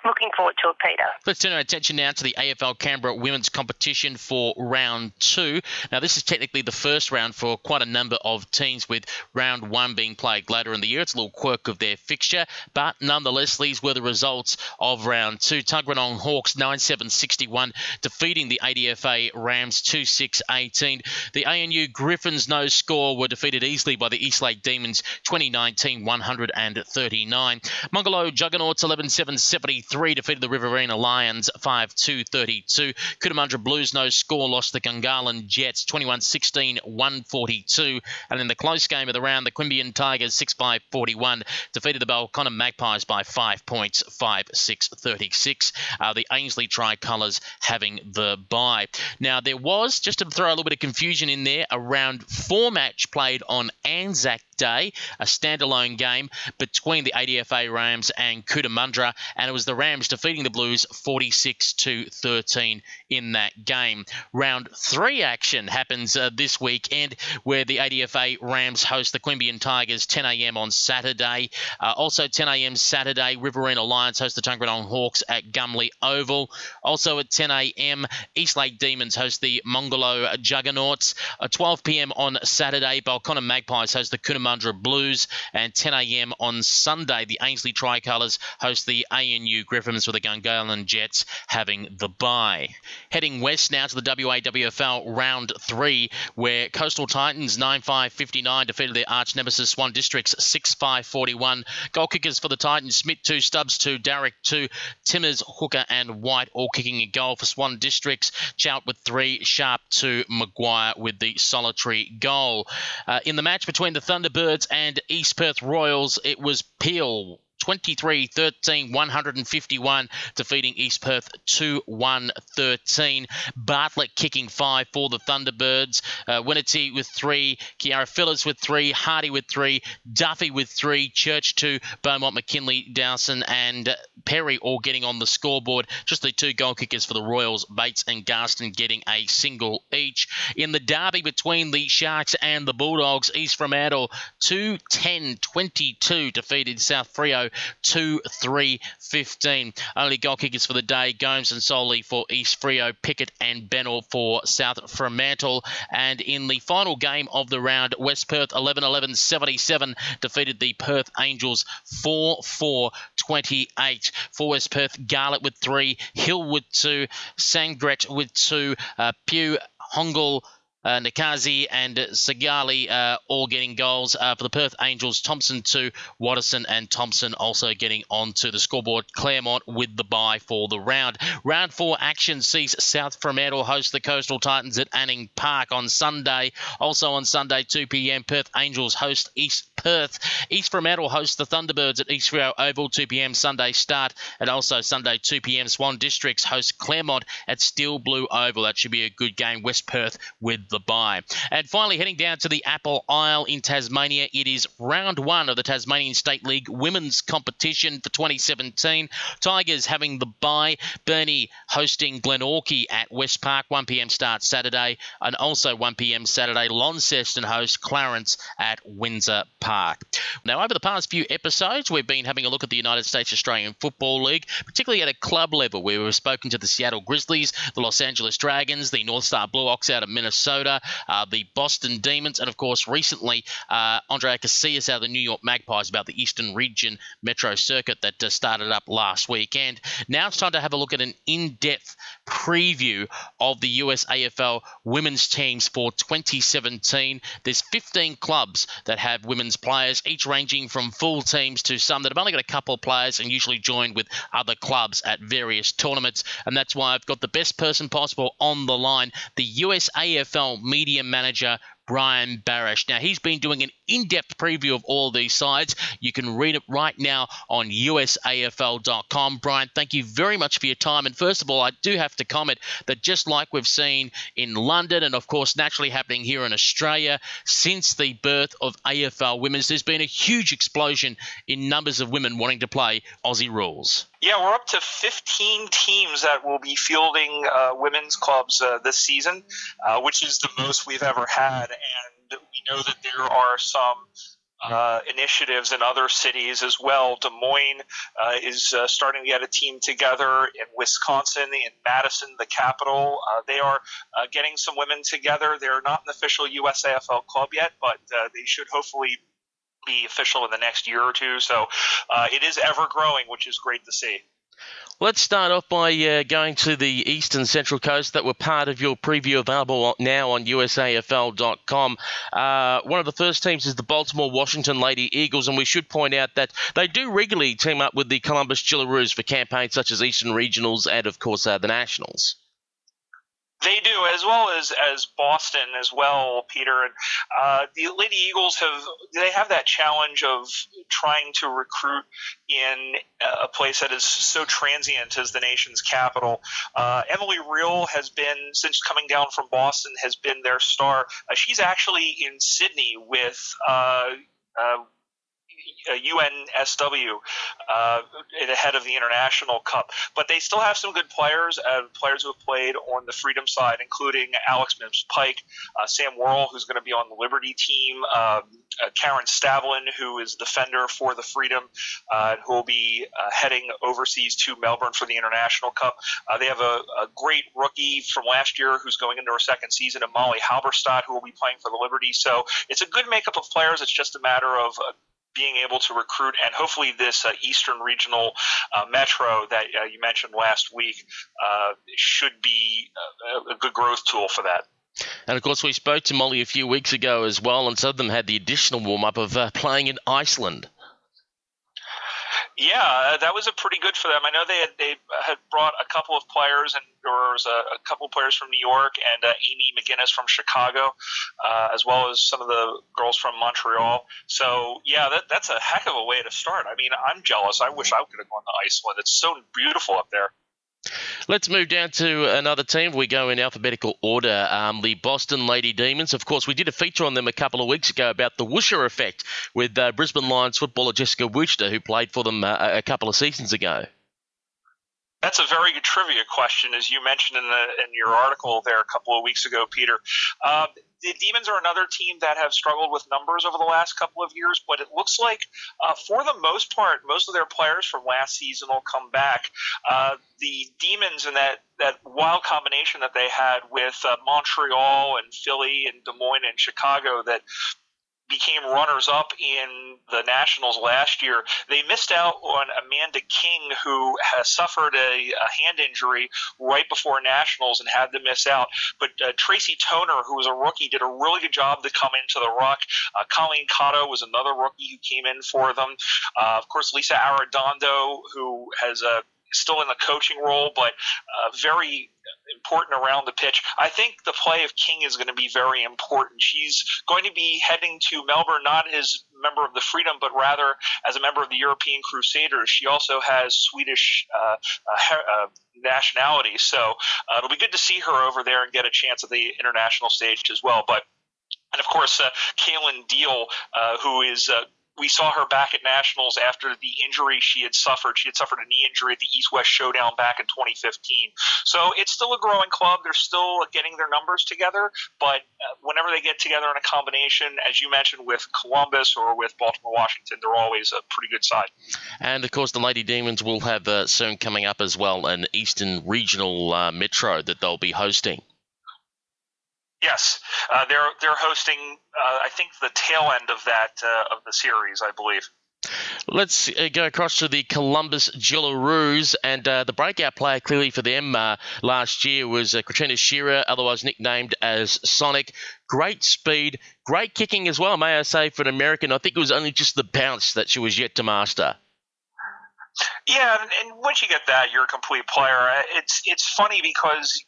Looking forward to it, Peter. Let's turn our attention now to the AFL Canberra women's competition for round two. Now, this is technically the first round for quite a number of teams, with round one being played later in the year. It's a little quirk of their fixture, but nonetheless, these were the results of round two. Tuggeranong Hawks 9 7 61, defeating the ADFA Rams 2 6 18. The ANU Griffins no score were defeated easily by the Eastlake Demons 2019 139. Molonglo Juggernauts 11 7 73 three defeated the Riverina Lions 5 2 32. Cootamundra Blues no score lost the Gungahlin Jets 21 16 142. And in the close game of the round, the Queanbeyan Tigers 6 5 41 defeated the Belconnen Magpies by 5 points 5 6 36. Uh, the Ainslie Tricolours having the bye. Now, there was, just to throw a little bit of confusion in there, a round four match played on Anzac day, a standalone game between the ADFA Rams and Cootamundra, and it was the Rams defeating the Blues 46 to 13 in that game. Round three action happens uh, this weekend, where the ADFA Rams host the Queanbeyan Tigers 10 a.m. on Saturday. Uh, also 10 a.m. Saturday, Riverina Lions host the Tuggeranong Hawks at Gumley Oval. Also at 10 a.m., Eastlake Demons host the Molonglo Juggernauts. At 12 p.m. on Saturday, Belconnen Magpies host the Blues. And 10 a.m. on Sunday, the Ainslie Tricolours host the ANU Griffins with the Gungahlin Jets having the bye. Heading west now to the WAWFL round three, where Coastal Titans 9 5 59 defeated their arch nemesis Swan Districts 6 5 41. Goal kickers for the Titans Smith 2, Stubbs 2, Darrick 2, Timmers, Hooker, and White all kicking a goal for Swan Districts. Chout with 3, Sharp 2, Maguire with the solitary goal. Uh, in the match between the Thunderbirds and East Perth Royals, it was Peel 23 13 151, defeating East Perth 2 1 13. Bartlett kicking five for the Thunderbirds. Uh, with three, Kiara Phillips with three, Hardy with three, Duffy with three, Church two, Beaumont, McKinley, Dowson, and Perry all getting on the scoreboard. Just the two goal kickers for the Royals, Bates and Garston getting a single each. In the derby between the Sharks and the Bulldogs, East Fremantle 2 10 22 defeated South Freo 2 3 15. Only goal kickers for the day Gomes and Solly for East Freo, Pickett and Bennell for South Fremantle. And in the final game of the round, West Perth 11 11 77 defeated the Perth Angels 4 4 28. For West Perth, Garlett with three, Hill with two, Sangret with two, uh, Pew, Hongel, uh, Nikazi and Sagali uh, all getting goals uh, for the Perth Angels. Thompson to Watterson and Thompson also getting onto the scoreboard. Claremont with the bye for the round. Round four action sees South Fremantle host the Coastal Titans at Anning Park on Sunday. Also on Sunday, 2 p.m., Perth Angels host East Perth. East Fremantle host the Thunderbirds at East Freo Oval, 2 p.m. Sunday start. And also Sunday, 2 p.m., Swan Districts host Claremont at Steel Blue Oval. That should be a good game. West Perth with the bye. And finally, heading down to the Apple Isle in Tasmania, it is round one of the Tasmanian State League women's competition for 2017. Tigers having the bye. Burnie hosting Glenorchy at West Park, 1 p.m. start Saturday. And also 1 p.m. Saturday, Launceston host Clarence at Windsor Park. Now, over the past few episodes, we've been having a look at the United States Australian Football League, particularly at a club level, where we've spoken to the Seattle Grizzlies, the Los Angeles Dragons, the North Star Blue Ox out of Minnesota, uh, the Boston Demons, and of course, recently, uh, Andrea Casillas out of the New York Magpies about the Eastern Region Metro Circuit that uh, started up last weekend. Now it's time to have a look at an in depth preview of the US AFL women's teams for 2017. There's 15 clubs that have women's players, each ranging from full teams to some that have only got a couple of players and usually joined with other clubs at various tournaments. And that's why I've got the best person possible on the line, the US AFL media manager Brian Barish. Now, he's been doing an in depth preview of all these sides. You can read it right now on usafl.com. Brian, thank you very much for your time. And first of all, I do have to comment that just like we've seen in London and, of course, naturally happening here in Australia, since the birth of AFL women's, there's been a huge explosion in numbers of women wanting to play Aussie rules. Yeah, we're up to 15 teams that will be fielding uh, women's clubs uh, this season, uh, which is the most we've ever had. And we know that there are some uh, initiatives in other cities as well. Des Moines uh, is uh, starting to get a team together in Wisconsin, in Madison, the capital. Uh, they are uh, getting some women together. They're not an official USAFL club yet, but uh, they should hopefully be official in the next year or two. So it is ever growing, which is great to see. Let's start off by uh, going to the east and central coast that were part of your preview available now on USAFL.com. Uh, one of the first teams is the Baltimore Washington Lady Eagles, and we should point out that they do regularly team up with the Columbus Jillaroos for campaigns such as Eastern Regionals and, of course, uh, the Nationals. They do, as well as as Boston as well, Peter. And uh, the Lady Eagles have they have that challenge of trying to recruit in a place that is so transient as the nation's capital. Uh, Emily Real has been since coming down from Boston has been their star. Uh, she's actually in Sydney with uh, uh, UNSW uh, ahead of the International Cup. But they still have some good players, uh, players who have played on the Freedom side, including Alex Mims Pike, uh, Sam Worrell, who's going to be on the Liberty team, um, uh, Karen Stavlin, who is defender for the Freedom, uh, who will be uh, heading overseas to Melbourne for the International Cup. they have a, a, great rookie from last year who's going into her second season, and Molly Halberstadt, who will be playing for the Liberty. So it's a good makeup of players. It's just a matter of being able to recruit, and hopefully this uh, Eastern Regional uh, Metro that uh, you mentioned last week uh, should be a, a, good growth tool for that. And of course, we spoke to Molly a few weeks ago as well, and some of them had the additional warm up of uh, playing in Iceland. Yeah, uh, that was a pretty good for them. I know they had they had brought a couple of players, and there was a, a couple of players from New York and uh, Amy McGinnis from Chicago, uh, as well as some of the girls from Montreal. So yeah, that, that's a heck of a way to start. I mean, I'm jealous. I wish I could have gone to Iceland. It's so beautiful up there. Let's move down to another team. We go in alphabetical order. Um, the Boston Lady Demons. Of course, we did a feature on them a couple of weeks ago about the Wuetschner effect with uh, Brisbane Lions footballer Jessica Wuetschner, who played for them uh, a couple of seasons ago. That's a very good trivia question, as you mentioned in the in your article there a couple of weeks ago, Peter. Uh, the Demons are another team that have struggled with numbers over the last couple of years, but it looks like, uh, for the most part, most of their players from last season will come back. Uh, the Demons and that that wild combination that they had with uh, Montreal and Philly and Des Moines and Chicago that became runners up in the Nationals last year. They missed out on Amanda King, who has suffered a, a hand injury right before Nationals and had to miss out. But uh, Tracy Toner, who was a rookie, did a really good job to come into the ruck. Uh, Colleen Cotto was another rookie who came in for them. Uh, of course, Lisa Arredondo, who has a still in the coaching role, but uh, very important around the pitch. I think the play of King is going to be very important. She's going to be heading to Melbourne not as member of the Freedom, but rather as a member of the European Crusaders. She also has Swedish uh, uh, uh nationality, so uh, it'll be good to see her over there and get a chance at the international stage as well. But and of course, uh, Kaylin Deal, uh, who is uh, we saw her back at nationals after the injury she had suffered. She had suffered a knee injury at the East West Showdown back in 2015. So it's still a growing club. They're still getting their numbers together, but uh, whenever they get together in a combination, as you mentioned, with Columbus or with Baltimore Washington, they're always a pretty good side. And of course, the Lady Demons will have uh, soon coming up as well an Eastern Regional uh, Metro that they'll be hosting. Yes, uh, they're they're hosting. Uh, I think the tail end of that uh, of the series, I believe. Let's uh, go across to the Columbus Jillaroos, and uh, the breakout player clearly for them uh, last year was Katrina Shearer, otherwise nicknamed as Sonic. Great speed, great kicking as well, may I say, for an American. I think it was only just the bounce that she was yet to master. Yeah, and once you get that, you're a complete player. It's it's funny because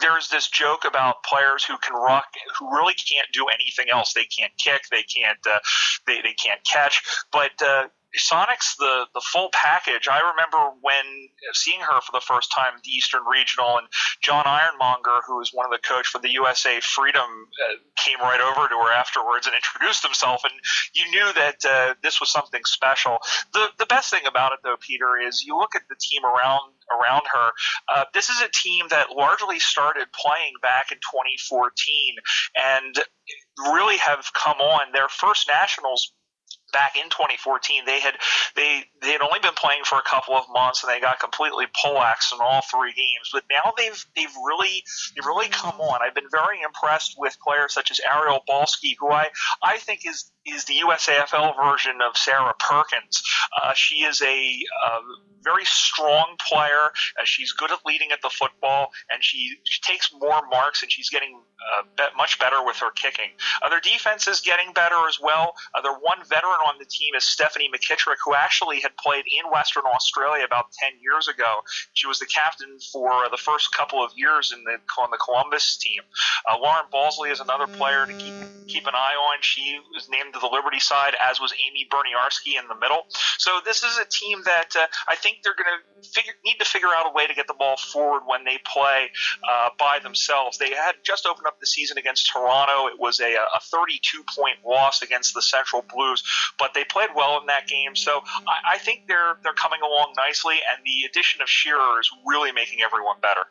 there's this joke about players who can rock, who really can't do anything else. They can't kick, they can't, uh, they, they can't catch. But uh, Sonic's the the full package. I remember when seeing her for the first time at the Eastern Regional, and John Ironmonger, who was one of the coach for the USA Freedom, uh, came right over to her afterwards and introduced himself, and you knew that uh, this was something special. The the best thing about it, though, Peter, is you look at the team around around her. Uh, this is a team that largely started playing back in 2014 and really have come on. Their first nationals back in 2014 they had they they had only been playing for a couple of months and they got completely poleaxed in all three games. But now they've they've really they've really come on. I've been very impressed with players such as Ariel Balski who I I think is is the USAFL version of Sarah Perkins. Uh, she is a, a very strong player. Uh, she's good at leading at the football and she, she takes more marks and she's getting uh, much better with her kicking. Uh, their defense is getting better as well. Uh, their one veteran on the team is Stephanie McKittrick, who actually had played in Western Australia about 10 years ago. She was the captain for the first couple of years in the, on the Columbus team. Uh, Lauren Balsley is another player to keep keep an eye on. She was named to the Liberty side, as was Amy Berniarski in the middle. So this is a team that uh, I think think they're going to need to figure out a way to get the ball forward when they play uh, by themselves. They had just opened up the season against Toronto. It was a, a 32 point loss against the Central Blues, but they played well in that game. So I, I think they're they're coming along nicely, and the addition of Shearer is really making everyone better.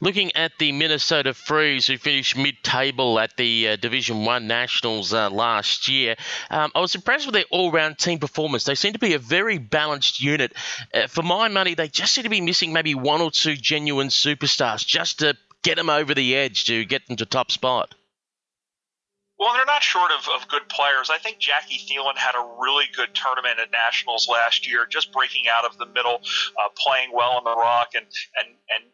Looking at the Minnesota Freeze, who finished mid-table at the uh, Division One Nationals uh, last year, um, I was impressed with their all-round team performance. They seem to be a very balanced unit. Uh, for my money, they just seem to be missing maybe one or two genuine superstars just to get them over the edge to get them to top spot. Well, they're not short of, of good players. I think Jackie Thielen had a really good tournament at Nationals last year, just breaking out of the middle, uh, playing well in the ruck, and and and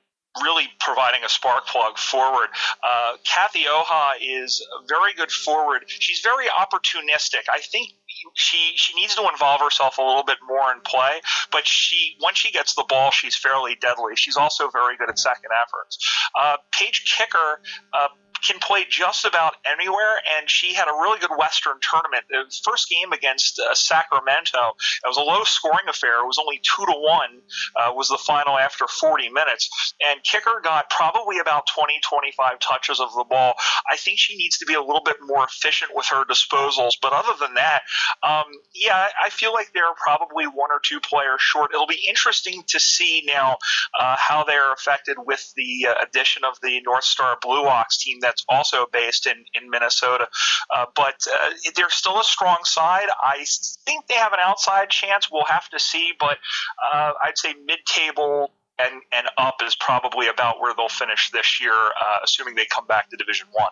really providing a spark plug forward. Uh, Kathy Oha is a very good forward. She's very opportunistic. I think she she needs to involve herself a little bit more in play, but she once she gets the ball, she's fairly deadly. She's also very good at second efforts. Uh, Paige Kicker. Uh, can play just about anywhere, and she had a really good Western tournament. The first game against uh, Sacramento, it was a low scoring affair. It was only two to one. Uh, was the final after 40 minutes, and Kicker got probably about 20, 25 touches of the ball. I think she needs to be a little bit more efficient with her disposals. But other than that, um, yeah, I feel like they're probably one or two players short. It'll be interesting to see now uh, how they're affected with the uh, addition of the North Star Blue Ox team that that's also based in in Minnesota. Uh, but uh, they're still a strong side. I think they have an outside chance. We'll have to see, but uh, I'd say mid-table and and up is probably about where they'll finish this year, uh, assuming they come back to Division One.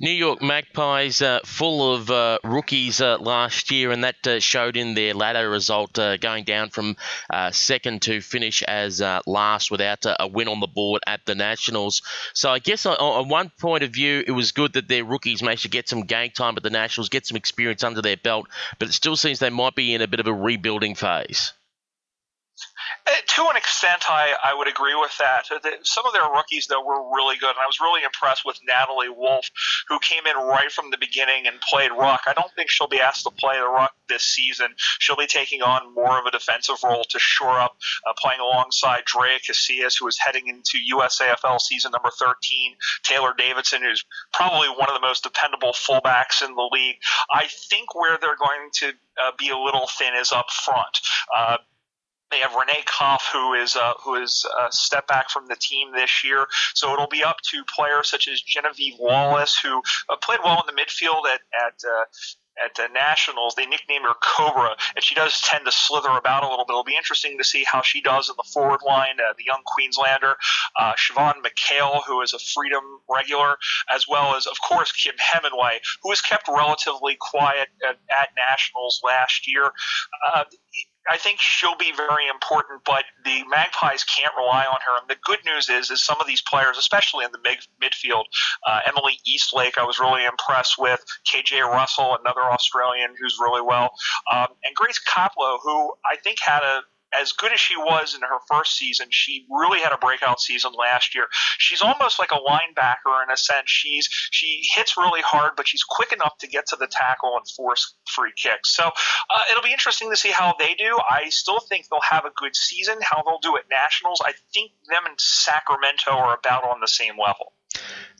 New York Magpies uh, full of uh, rookies uh, last year, and that uh, showed in their ladder result, uh, going down from uh, second to finish as last without a win on the board at the Nationals. So I guess on, on, one point of view, it was good that their rookies managed to get some game time at the Nationals, get some experience under their belt, but it still seems they might be in a bit of a rebuilding phase. Uh, to an extent, I, I would agree with that. Some of their rookies, though, were really good, and I was really impressed with Natalie Wolf, who came in right from the beginning and played ruck. I don't think she'll be asked to play the ruck this season. She'll be taking on more of a defensive role to shore up, uh, playing alongside Drea Casillas, who is heading into USAFL season number 13. Taylor Davidson, who's probably one of the most dependable fullbacks in the league. I think where they're going to uh, be a little thin is up front. Uh, they have Renee Koff, who is uh, who is a uh, step back from the team this year. So it'll be up to players such as Genevieve Wallace, who uh, played well in the midfield at at uh, at the Nationals. They nicknamed her Cobra, and she does tend to slither about a little bit. It'll be interesting to see how she does in the forward line. Uh, the young Queenslander, uh, Siobhan McHale, who is a Freedom regular, as well as, of course, Kim Hemingway, who was kept relatively quiet at, at Nationals last year. Uh, I think she'll be very important, but the Magpies can't rely on her. And the good news is, is some of these players, especially in the mid- midfield, uh, Emily Eastlake, I was really impressed with. KJ Russell, another Australian who's really well, um, and Grace Kaplow, who I think had a as good as she was in her first season, she really had a breakout season last year. She's almost like a linebacker in a sense. She's she hits really hard, but she's quick enough to get to the tackle and force free kicks. So uh, it'll be interesting to see how they do. I still think they'll have a good season. How they'll do at nationals, I think them and Sacramento are about on the same level.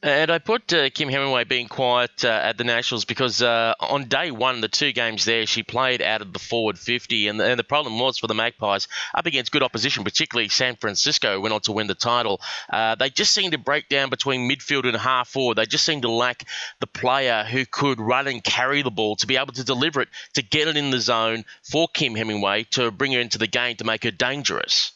And I put uh, Kim Hemingway being quiet uh, at the Nationals because uh, on day one, the two games there, she played out of the forward 50. And the, and the, problem was for the Magpies, up against good opposition, particularly San Francisco, went on to win the title. Uh, they just seemed to break down between midfield and half forward. They just seemed to lack the player who could run and carry the ball to be able to deliver it, to get it in the zone for Kim Hemingway, to bring her into the game to make her dangerous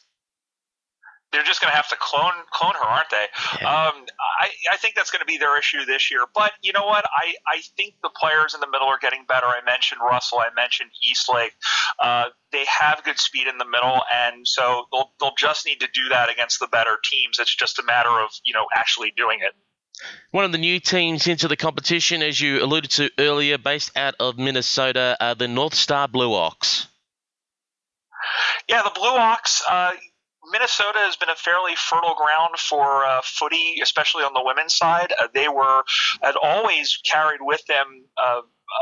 they're just going to have to clone clone her, aren't they? Yeah. Um, I, I think that's going to be their issue this year. But you know what? I, I think the players in the middle are getting better. I mentioned Russell. I mentioned Eastlake. Uh, they have good speed in the middle, and so they'll they'll just need to do that against the better teams. It's just a matter of you know actually doing it. One of the new teams into the competition, as you alluded to earlier, based out of Minnesota, uh, the North Star Blue Ox. Yeah, the Blue Ox. Uh, Minnesota has been a fairly fertile ground for uh, footy, especially on the women's side. Uh, they were had always carried with them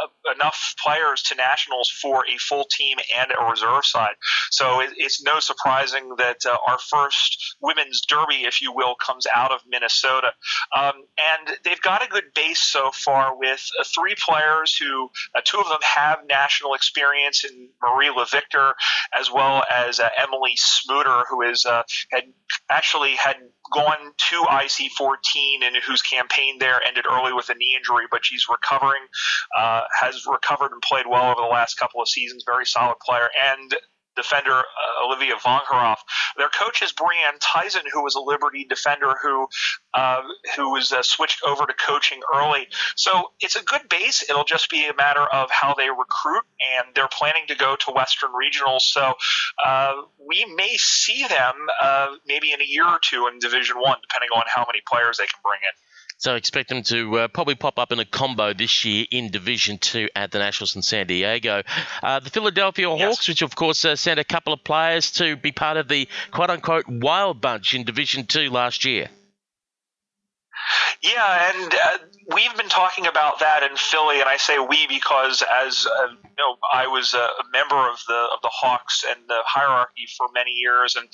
uh, enough players to nationals for a full team and a reserve side. So it, it's no surprising that uh, our first women's derby, if you will, comes out of Minnesota. Um, and they've got a good base so far with uh, three players who, uh, two of them have national experience in Marie LaVictor as well as uh, Emily Smuter, who is had actually had gone to IC14 and whose campaign there ended early with a knee injury, but she's recovering, uh, has recovered and played well over the last couple of seasons. Very solid player. And defender uh, Olivia Vongeroff. Their coach is Brianne Tyson, who was a Liberty defender who uh, who was uh, switched over to coaching early. So it's a good base. It'll just be a matter of how they recruit, and they're planning to go to Western Regionals. So uh, we may see them uh, maybe in a year or two in Division One, depending on how many players they can bring in. So expect them to uh, probably pop up in a combo this year in Division Two at the Nationals in San Diego. Uh, the Philadelphia yes. Hawks, which of course uh, sent a couple of players to be part of the quote unquote wild bunch in Division Two last year. Yeah, and uh, we've been talking about that in Philly, and I say we because as uh, you know, I was a, member of the of the Hawks and the hierarchy for many years, and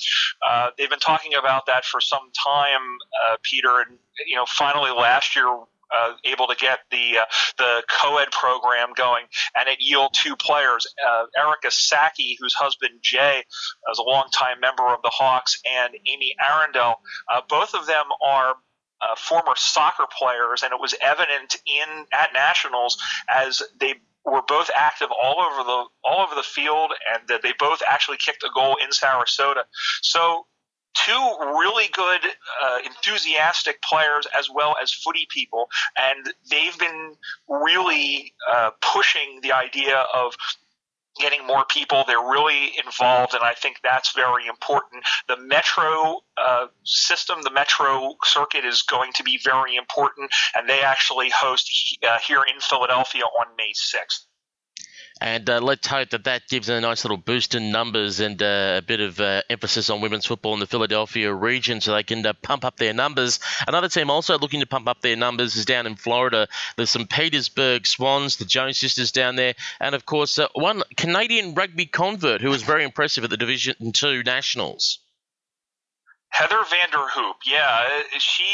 uh, they've been talking about that for some time, uh, Peter. And you know, finally last year. Uh, able to get the uh, the co-ed program going, and it yielded two players, uh, Erica Saki, whose husband Jay is a longtime member of the Hawks, and Amy Arundel. Uh, both of them are uh, former soccer players, and it was evident in at nationals as they were both active all over the all over the field, and that they both actually kicked a goal in Sarasota. So two really good, uh, enthusiastic players as well as footy people, and they've been really uh, pushing the idea of getting more people. They're really involved, and I think that's very important. The metro uh, system, the metro circuit, is going to be very important, and they actually host uh, here in Philadelphia on May 6th. And uh, let's hope that that gives a nice little boost in numbers and uh, a bit of uh, emphasis on women's football in the Philadelphia region so they can uh, pump up their numbers. Another team also looking to pump up their numbers is down in Florida. There's some Petersburg Swans, the Jones sisters down there, and of course, uh, one Canadian rugby convert who was very impressive at the Division Two Nationals. Heather Vanderhoop, yeah, she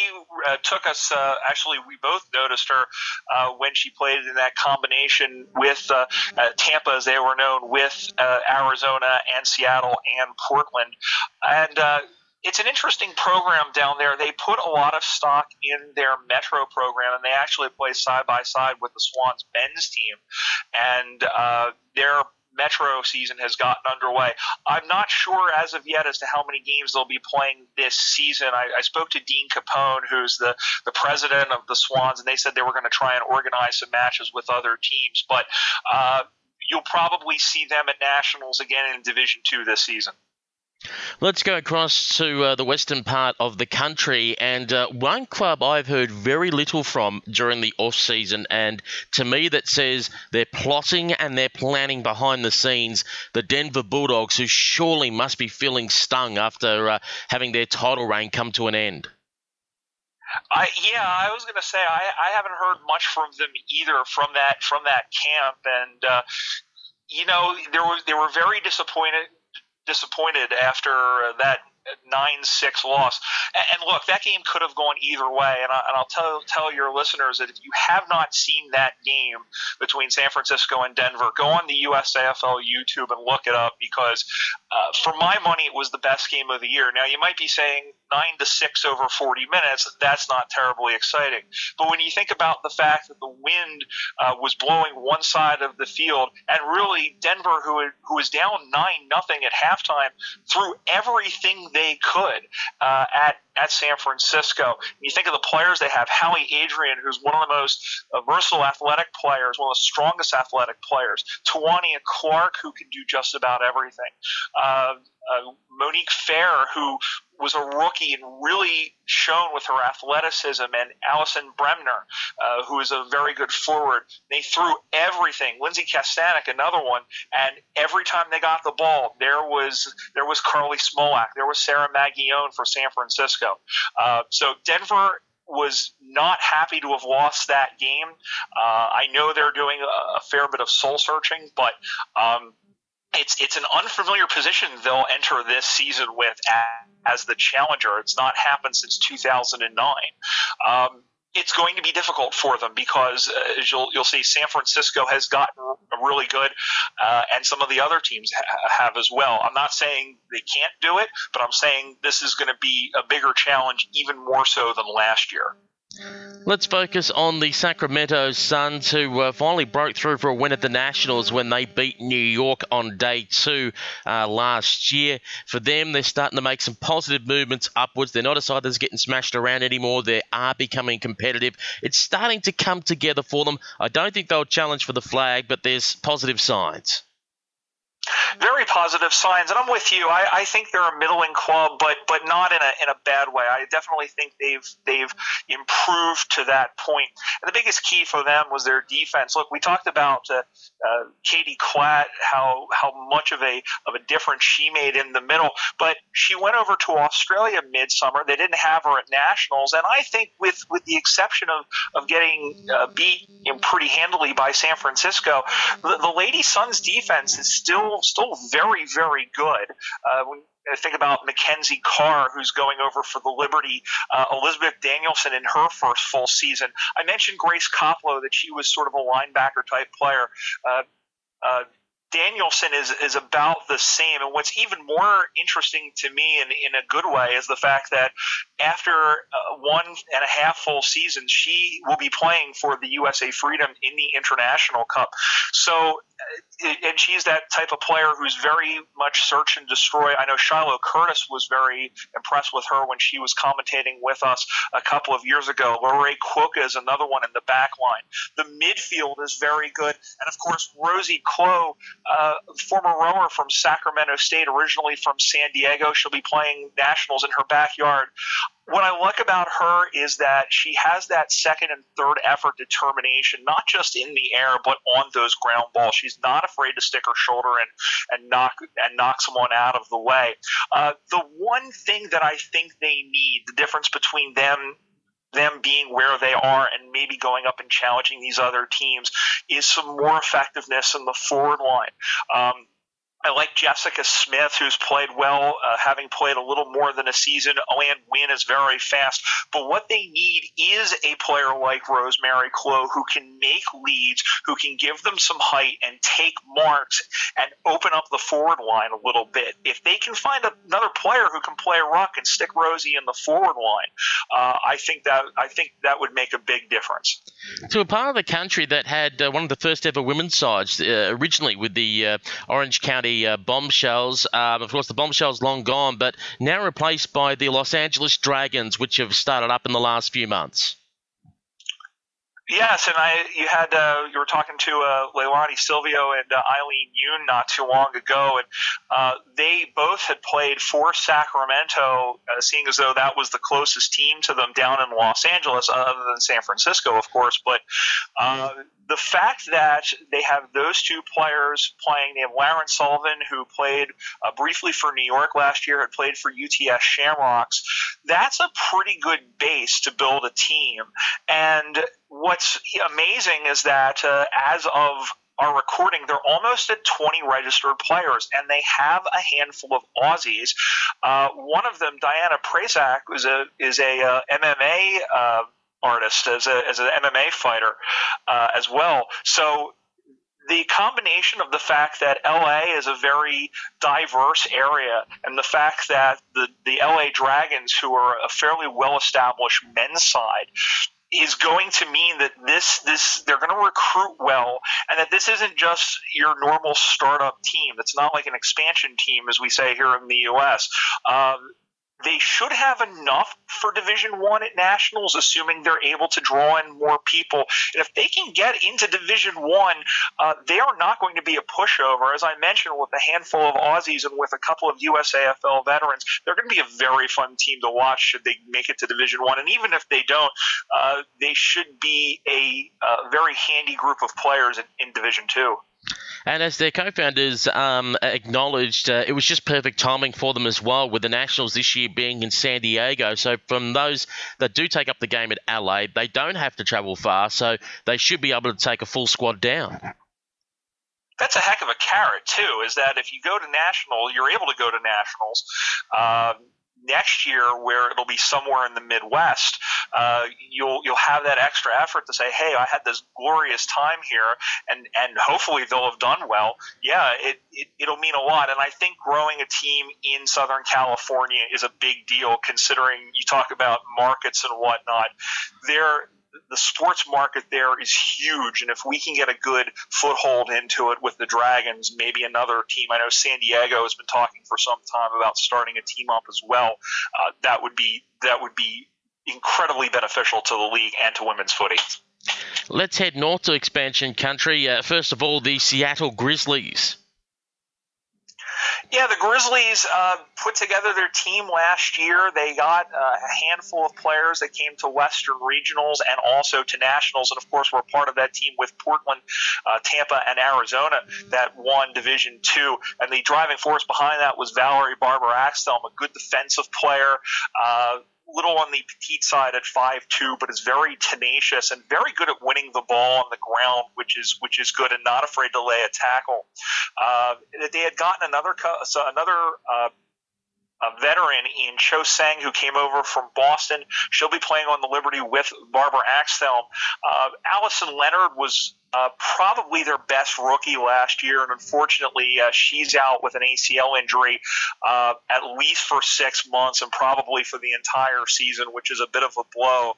uh, took us. Uh, actually, we both noticed her uh, when she played in that combination with uh, uh, Tampa, as they were known, with uh, Arizona and Seattle and Portland, and it's an interesting program down there. They put a lot of stock in their Metro program, and they actually play side by side with the Swans men's team, and uh, they're Metro season has gotten underway. I'm not sure as of yet as to how many games they'll be playing this season. I, I spoke to Dean Capone, who's the, the president of the Swans, and they said they were going to try and organize some matches with other teams. But uh, you'll probably see them at Nationals again in Division Two this season. Let's go across to uh, the western part of the country, and uh, one club I've heard very little from during the off season, and to me that says they're plotting and they're planning behind the scenes. The Denver Bulldogs, who surely must be feeling stung after uh, having their title reign come to an end. I yeah, I was gonna say I, I haven't heard much from them either from that from that camp, and uh, you know they were they were very disappointed disappointed after that nine six loss. And, look, that game could have gone either way. And, I, will tell tell your listeners that if you have not seen that game between San Francisco and Denver, go on the USAFL YouTube and look it up because, uh, for my money, it was the best game of the year. Now you might be saying nine to six over 40 minutes. That's not terribly exciting. But when you think about the fact that the wind uh, was blowing one side of the field, and really Denver, who who was down nine nothing at halftime, threw everything they could uh, at at San Francisco. you think of the players they have, Hali Adrian, who's one of the most versatile athletic players, one of the strongest athletic players. Tawania Clark, who can do just about everything. Uh, uh, Monique Fair, who was a rookie and really shone with her athleticism, and Allison Bremner, uh, who is a very good forward. They threw everything. Lindsay Kastanek, another one, and every time they got the ball, there was there was Carly Smolak, there was Sarah Maggione for San Francisco. Uh, so Denver was not happy to have lost that game. Uh, I know they're doing a, a, fair bit of soul searching, but um, it's it's an unfamiliar position they'll enter this season with as, as the challenger. It's not happened since 2009. Um, it's going to be difficult for them because uh, you'll you'll see San Francisco has gotten really good, uh, and some of the other teams ha- have as well. I'm not saying they can't do it, but I'm saying this is going to be a bigger challenge, even more so than last year. Let's focus on the Sacramento Suns, who uh, finally broke through for a win at the Nationals when they beat New York on day two uh, last year. For them, they're starting to make some positive movements upwards. They're not a side that's getting smashed around anymore. They are becoming competitive. It's starting to come together for them. I don't think they'll challenge for the flag, but there's positive signs very positive signs, and I'm with you. I, I think they're a middling club, but but not in a in a bad way. I definitely think they've they've improved to that point. And the biggest key for them was their defense. Look, we talked about uh, uh, Katie Klatt, how how much of a of a difference she made in the middle, but she went over to Australia midsummer. They didn't have her at nationals, and I think with with the exception of of getting uh, beat pretty handily by San Francisco, the, the Lady Suns defense is still still very, very good. Uh, when think about Mackenzie Carr, who's going over for the Liberty, uh, Elizabeth Danielson in her first full season. I mentioned Grace Koplo that she was sort of a linebacker type player. Uh, uh, Danielson is is about the same. And what's even more interesting to me, in in a good way, is the fact that after uh, one and a half full seasons, she will be playing for the USA Freedom in the International Cup. So and she's that type of player who's very much search and destroy. I know Shiloh Curtis was very impressed with her when she was commentating with us a couple of years ago. Lorraine Quokka is another one in the back line. The midfield is very good. And of course, Rosie Klo, uh, former rower from Sacramento State, originally from San Diego. She'll be playing nationals in her backyard what I like about her is that she has that second and third effort determination, not just in the air, but on those ground balls. She's not afraid to stick her shoulder in and knock and knock someone out of the way. Uh, the one thing that I think they need, the difference between them them being where they are and maybe going up and challenging these other teams is some more effectiveness in the forward line. Um, I like Jessica Smith, who's played well, uh, having played a little more than a season. Oanne Wynn is very fast. But what they need is a player like Rosemary Klo who can make leads, who can give them some height and take marks and open up the forward line a little bit. If they can find another player who can play a ruck and stick Rosie in the forward line, uh, I think that I think that would make a big difference. To a part of the country that had uh, one of the first ever women's sides uh, originally with the uh, Orange County uh, Bombshells. Um, of course, the Bombshells long gone, but now replaced by the Los Angeles Dragons, which have started up in the last few months. Yes, and I you had uh, you were talking to uh, Leilani Silvio and uh, Eileen Yoon not too long ago, and uh, they both had played for Sacramento, uh, seeing as though that was the closest team to them down in Los Angeles, other than San Francisco, of course. But uh, the fact that they have those two players playing, they have Lauren Sullivan, who played uh, briefly for New York last year, had played for UTS Shamrocks. That's a pretty good base to build a team. And what's amazing is that uh, as of our recording, they're almost at 20 registered players, and they have a handful of Aussies. Uh, one of them, Diana Prazak, is a is a uh, MMA uh, artist, as a as an MMA fighter uh, as well. So the combination of the fact that LA is a very diverse area and the fact that the, the LA Dragons, who are a fairly well established men's side, is going to mean that this this they're going to recruit well and that this isn't just your normal startup team. It's not like an expansion team as we say here in the US. Um, they should have enough for Division One at Nationals, assuming they're able to draw in more people. And if they can get into Division One, uh, they are not going to be a pushover. As I mentioned, with a handful of Aussies and with a couple of USAFL veterans, they're going to be a very fun team to watch should they make it to Division One. And even if they don't, uh, they should be a, a, uh, very handy group of players in, in Division Two. And as their co-founders um, acknowledged, uh, it was just perfect timing for them as well, with the Nationals this year being in San Diego. So from those that do take up the game at LA, they don't have to travel far, so they should be able to take a full squad down. That's a heck of a carrot too. Is that if you go to national, you're able to go to nationals. Um, next year where it'll be somewhere in the Midwest, uh, you'll you'll have that extra effort to say, hey, I had this glorious time here, and and hopefully they'll have done well. Yeah, it, it it'll mean a lot, and I think growing a team in Southern California is a big deal, considering you talk about markets and whatnot. There the sports market there is huge, and if we can get a good foothold into it with the Dragons, maybe another team. I know San Diego has been talking for some time about starting a team up as well. Uh, that would be that would be incredibly beneficial to the league and to women's footy. Let's head north to expansion country. Uh, first of all, the Seattle Grizzlies. Yeah, the Grizzlies uh, put together their team last year. They got uh, a handful of players that came to Western regionals and also to nationals, and of course, we're part of that team with Portland, uh, Tampa, and Arizona that won Division Two. And the driving force behind that was Valerie Barber Axthelm, a good defensive player. Uh, little on the petite side at five two, but is very tenacious and very good at winning the ball on the ground, which is which is good and not afraid to lay a tackle. Uh, they had gotten another another. Uh, a veteran in Cho Sang who came over from Boston. She'll be playing on the Liberty with Barbara Axthelm. Uh, Allison Leonard was uh, probably their best rookie last year, and unfortunately, uh, she's out with an ACL injury uh, at least for six months and probably for the entire season, which is a bit of a blow.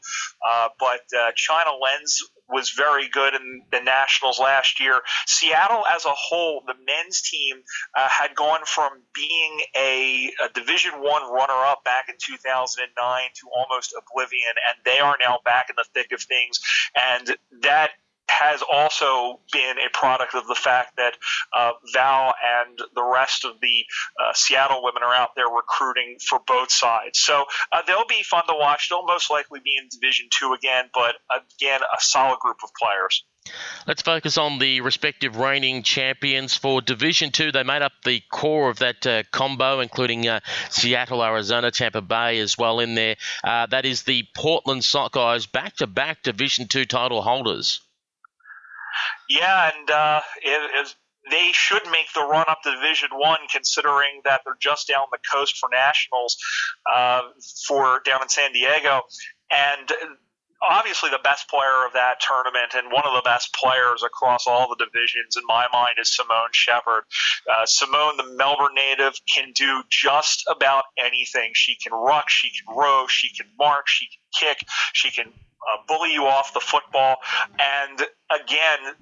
Uh, but uh, China Lens was very good in the Nationals last year. Seattle as a whole, the men's team uh, had gone from being a, a Division One runner-up back in 2009 to almost oblivion, and they are now back in the thick of things. And that has also been a product of the fact that uh, Val and the rest of the uh, Seattle women are out there recruiting for both sides. So uh, they'll be fun to watch. They'll most likely be in Division Two again, but again, a solid group of players. Let's focus on the respective reigning champions for Division Two. They made up the core of that uh, combo, including uh, Seattle, Arizona, Tampa Bay as well in there. Uh, that is the Portland Sockeyes, back-to-back Division Two title holders. Yeah, and uh, it, they should make the run up to Division One, considering that they're just down the coast for nationals uh, for down in San Diego, and obviously the best player of that tournament and one of the best players across all the divisions in my mind is Simone Shepherd. Uh, Simone, the Melbourne native, can do just about anything. She can ruck, she can row, she can mark, she can kick, she can uh, bully you off the football. And again,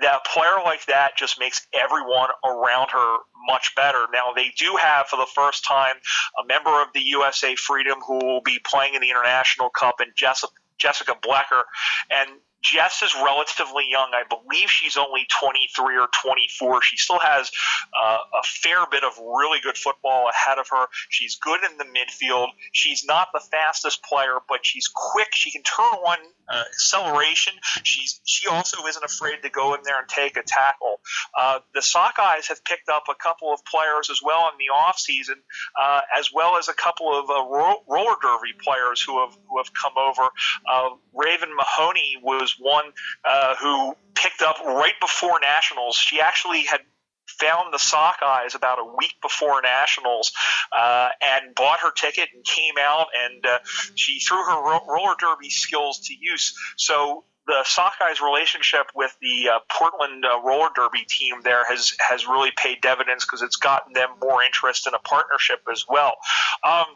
that player like that just makes everyone around her much better. Now, they do have, for the first time, a member of the USA Freedom who will be playing in the International Cup, and Jessica, Jessica Blecker. And Jess is relatively young. I believe she's only 23 or 24. She still has uh, a fair bit of really good football ahead of her. She's good in the midfield. She's not the fastest player, but she's quick. She can turn on uh, acceleration. She's she also isn't afraid to go in there and take a tackle. Uh, the Sockeyes have picked up a couple of players as well in the offseason, uh, as well as a couple of uh, ro- roller derby players who have who have come over. Uh, Raven Mahoney was one uh, who picked up right before nationals. She actually had found the Sockeyes about a week before nationals uh, and bought her ticket and came out and uh, she threw her ro- roller derby skills to use. So the Sockeyes relationship with the uh, Portland uh, roller derby team there has has really paid dividends because it's gotten them more interest in a partnership as well. Um,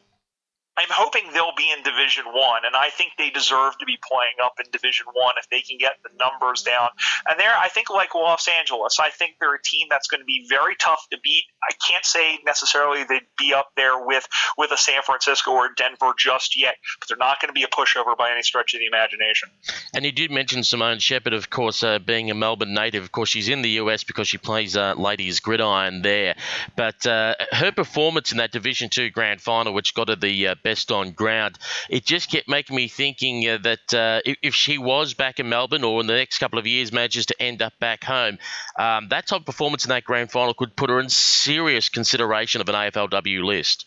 I'm hoping they'll be in Division One, and I think they deserve to be playing up in Division One if they can get the numbers down. And they're, I think, like Los Angeles, I think they're a team that's going to be very tough to beat. I can't say necessarily they'd be up there with with a San Francisco or Denver just yet, but they're not going to be a pushover by any stretch of the imagination. And you did mention Simone Shepherd, of course, uh, being a Melbourne native. Of course, she's in the US because she plays uh, ladies gridiron there. But uh, her performance in that Division Two grand final, which got her the uh, best on ground. It just kept making me thinking uh, that uh, if, if, she was back in Melbourne or in the next couple of years manages to end up back home, um, that type of performance in that grand final could put her in serious consideration of an AFLW list.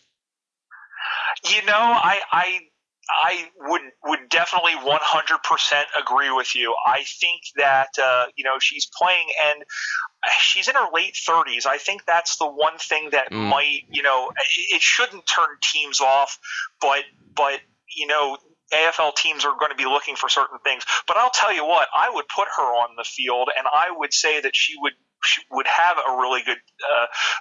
You know, I, I I would would definitely 100% agree with you. I think that uh, you know she's playing and she's in her late 30s. I think that's the one thing that mm. might you know it shouldn't turn teams off, but but you know AFL teams are going to be looking for certain things. But I'll tell you what, I would put her on the field, and I would say that she would would have a really good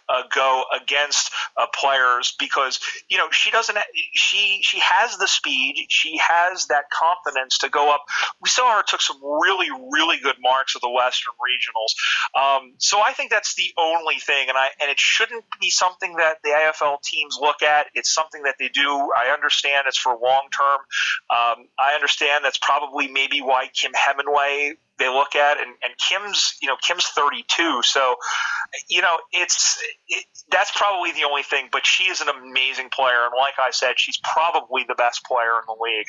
uh, go against uh, players because you know she doesn't she she has the speed. She has that confidence to go up. We saw her took some really really good marks at the western regionals. Um, so I think that's the only thing and I and it shouldn't be something that the AFL teams look at. It's something that they do. I understand it's for long term. Um, I understand that's probably maybe why Kim Hemingway they look at and, and Kim's you know Kim's 32 so you know it's it, that's probably the only thing but she is an amazing player and like I said she's probably the best player in the league.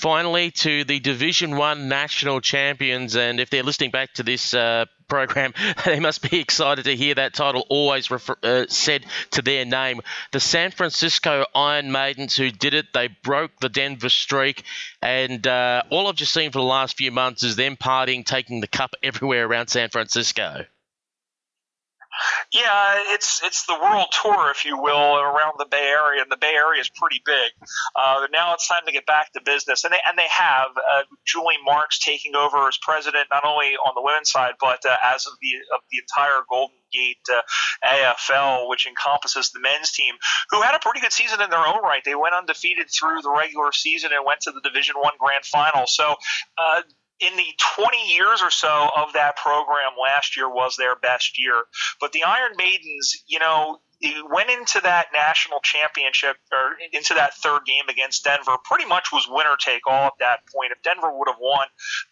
Finally to the Division One national champions, and if they're listening back to this uh, program, they must be excited to hear that title always refer- uh, said to their name. The San Francisco Iron Maidens who did it, they broke the Denver streak, and uh, all I've just seen for the last few months is them partying, taking the cup everywhere around San Francisco. Yeah, it's it's the world tour, if you will, around the Bay Area, and the Bay Area is pretty big. Uh, now it's time to get back to business, and they and they have uh, Julie Marks taking over as president, not only on the women's side, but uh, as of the of the entire Golden Gate uh, AFL, which encompasses the men's team, who had a pretty good season in their own right. They went undefeated through the regular season and went to the Division One Grand Final. So uh, in the 20 years or so of that program, last year was their best year. But the Iron Maidens, you know, went into that national championship or into that third game against Denver pretty much was winner take all at that point. If Denver would have won,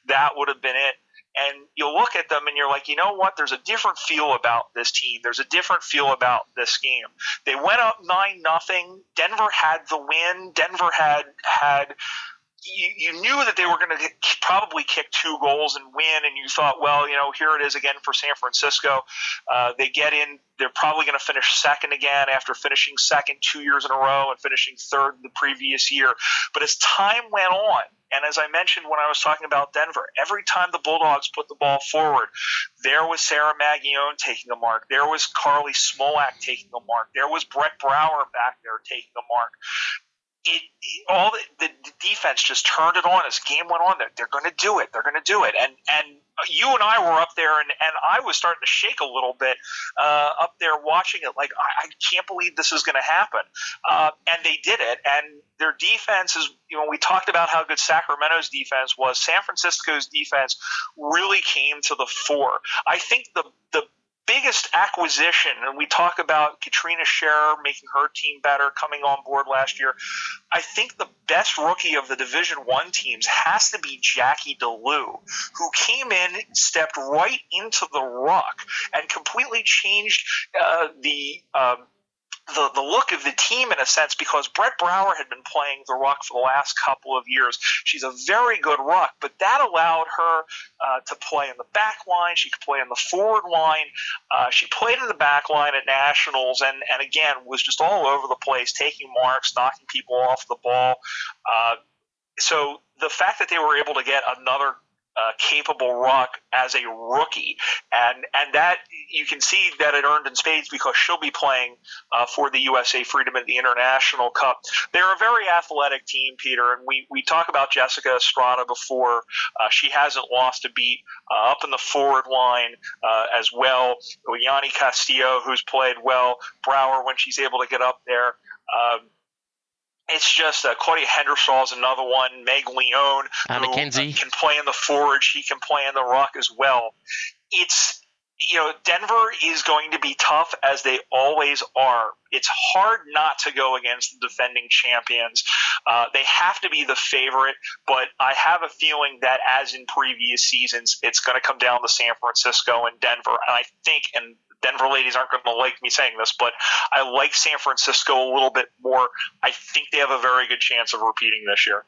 that would have been it. And you'll look at them and you're like, you know what? There's a different feel about this team. There's a different feel about this game. They went up nine nothing. Denver had the win. Denver had had you, you knew that they were going to probably kick two goals and win, and you thought, well, you know, here it is again for San Francisco. Uh, they get in, they're probably going to finish second again after finishing second two years in a row and finishing third the previous year. But as time went on, and as I mentioned when I was talking about Denver, every time the Bulldogs put the ball forward, there was Sarah Maggione taking a mark. There was Carly Smolak taking a mark. There was Brett Brower back there taking a mark it, all the, the, defense just turned it on as game went on. They're, they're going to do it. They're going to do it. And and you and I were up there, and, and I was starting to shake a little bit uh, up there watching it. Like I, I can't believe this is going to happen. Uh, and they did it. And their defense is. You know, we talked about how good Sacramento's defense was. San Francisco's defense really came to the fore. I think the the biggest acquisition, and we talk about Katrina Scherer making her team better, coming on board last year. I think the best rookie of the Division One teams has to be Jackie DeLu, who came in, stepped right into the ruck, and completely changed uh, the. Um, the, the look of the team in a sense because Brett Brower had been playing the ruck for the last couple of years. She's a very good ruck, but that allowed her uh, to play in the back line. She could play in the forward line. Uh, she played in the back line at Nationals and, and again was just all over the place, taking marks, knocking people off the ball. Uh, so the fact that they were able to get another uh, capable ruck as a rookie, and and that you can see that it earned in spades because she'll be playing uh, for the USA Freedom at the International Cup. They're a very athletic team, Peter, and we we talk about Jessica Estrada before. Uh, she hasn't lost a beat uh, up in the forward line uh, as well. Yanni Castillo, who's played well, Brower when she's able to get up there. Um, it's just uh, Claudia Hendershall is another one. Meg Leone, uh, who McKenzie. can play in the forge. He can play in the ruck as well. It's you know Denver is going to be tough as they always are. It's hard not to go against the defending champions. Uh, they have to be the favorite, but I have a feeling that as in previous seasons, it's going to come down to San Francisco and Denver. And I think, and Denver ladies aren't going to like me saying this, but I like San Francisco a little bit more. I think they have a very good chance of repeating this year.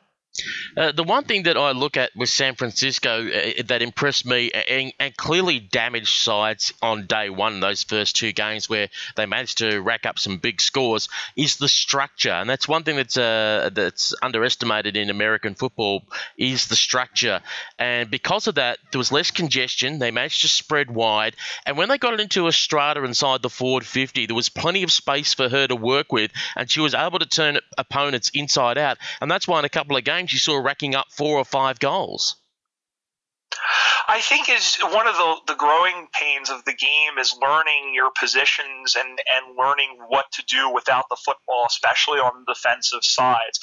Uh, the one thing that I look at with San Francisco uh, that impressed me and, and, clearly damaged sides on day one, those first two games where they managed to rack up some big scores, is the structure, and that's one thing that's uh, that's underestimated in American football is the structure, and because of that, there was less congestion. They managed to spread wide, and when they got it into Estrada inside the forward 50, there was plenty of space for her to work with, and she was able to turn opponents inside out, and that's why in a couple of games games you saw racking up four or five goals. I think is one of the, the growing pains of the game is learning your positions and, and learning what to do without the football, especially on the defensive sides.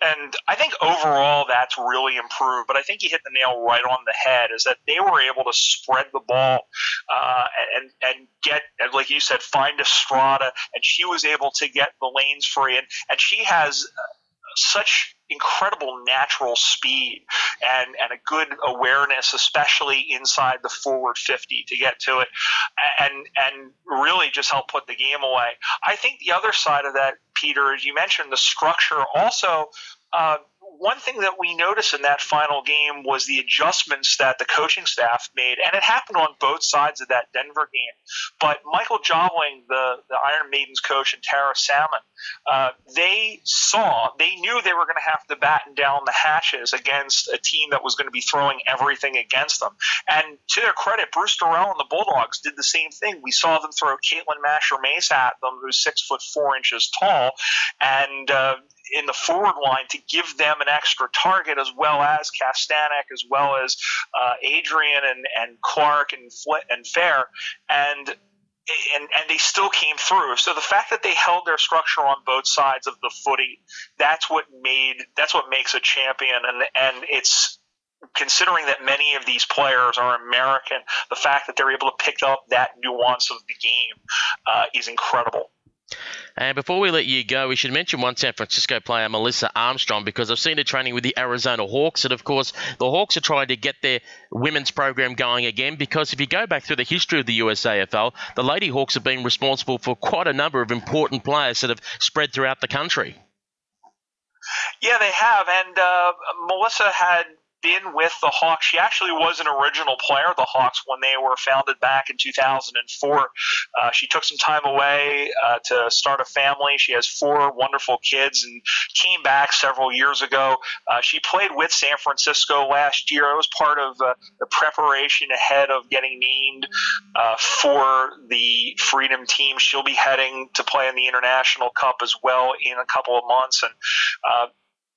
And I think overall that's really improved. But I think you hit the nail right on the head is that they were able to spread the ball uh, and and get, like you said, find Estrada, and she was able to get the lanes free. And, and she has such incredible natural speed and, and a good awareness, especially inside the forward 50 to get to it and, and really just help put the game away. I think the other side of that, Peter, as you mentioned, the structure also uh, one thing that we noticed in that final game was the adjustments that the coaching staff made, and it happened on both sides of that Denver game. But Michael Jobling, the, the Iron Maidens coach, and Tara Salmon, uh, they saw, they knew they were going to have to batten down the hatches against a team that was going to be throwing everything against them. And to their credit, Bruce Darrell and the Bulldogs did the same thing. We saw them throw Caitlin Masher Mace at them, who's six foot four inches tall, and uh, in the forward line to give them an extra target, as well as Kastanek, as well as uh, Adrian and, and Clark and Flit and Fair, and and and they still came through. So the fact that they held their structure on both sides of the footy, that's what made that's what makes a champion, and and it's considering that many of these players are American, the fact that they're able to pick up that nuance of the game uh, is incredible. And before we let you go, we should mention one San Francisco player, Melissa Armstrong, because I've seen her training with the Arizona Hawks. And of course, the Hawks are trying to get their women's program going again because if you go back through the history of the USAFL, the Lady Hawks have been responsible for quite a number of important players that have spread throughout the country. Yeah, they have. And uh, Melissa had been with the Hawks. She actually was an original player, of the Hawks, when they were founded back in 2004. Uh, she took some time away uh, to start a family. She has four wonderful kids and came back several years ago. Uh, she played with San Francisco last year. It was part of uh, the preparation ahead of getting named uh, for the Freedom team. She'll be heading to play in the International Cup as well in a couple of months. And uh,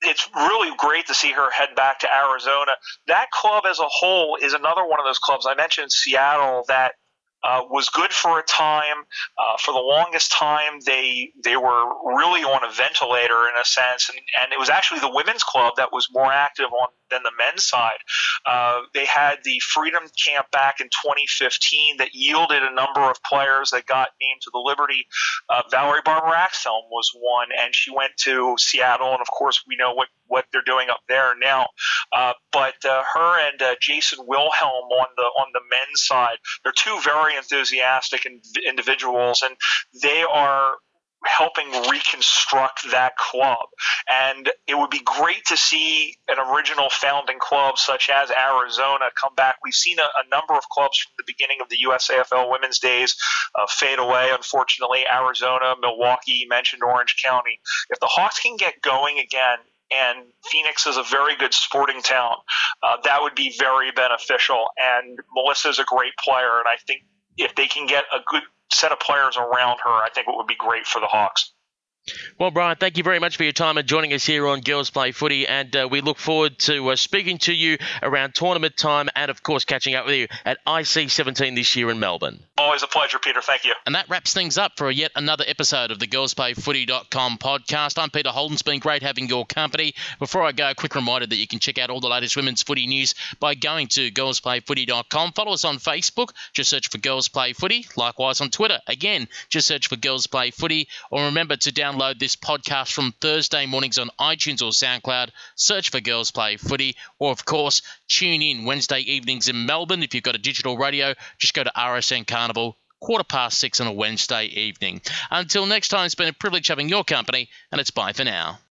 it's really great to see her head back to Arizona. That club as a whole is another one of those clubs. I mentioned Seattle that uh, was good for a time. Uh, for the longest time, they they were really on a ventilator in a sense, and, and it was actually the women's club that was more active on than the men's side. Uh, they had the Freedom Camp back in 2015 that yielded a number of players that got named to the Liberty. Uh, Valerie Barber Axelm was one, and she went to Seattle, and of course we know what what they're doing up there now. Uh, but uh, her and uh, Jason Wilhelm on the on the men's side, they're two very enthusiastic individuals, and they are helping reconstruct that club. And it would be great to see an original founding club such as Arizona come back. We've seen a, a number of clubs from the beginning of the USAFL women's days uh, fade away, unfortunately. Arizona, Milwaukee, mentioned Orange County. If the Hawks can get going again, and Phoenix is a very good sporting town. Uh, that would be very beneficial. And Melissa is a great player, and I think if they can get a good set of players around her, I think it would be great for the Hawks. Well, Brian, thank you very much for your time and joining us here on Girls Play Footy. And uh, we look forward to uh, speaking to you around tournament time and, of course, catching up with you at IC 17 this year in Melbourne. Always a pleasure, Peter. Thank you. And that wraps things up for yet another episode of the girlsplayfooty.com podcast. I'm Peter Holden. It's been great having your company. Before I go, a quick reminder that you can check out all the latest women's footy news by going to girlsplayfooty.com. Follow us on Facebook. Just search for Girls Play Footy. Likewise on Twitter. Again, just search for Girls Play Footy. Or remember to download this podcast from Thursday mornings on iTunes or SoundCloud. Search for Girls Play Footy, or of course, tune in Wednesday evenings in Melbourne. If you've got a digital radio, just go to RSN Carnival quarter past six on a Wednesday evening. Until next time, it's been a privilege having your company, and it's bye for now.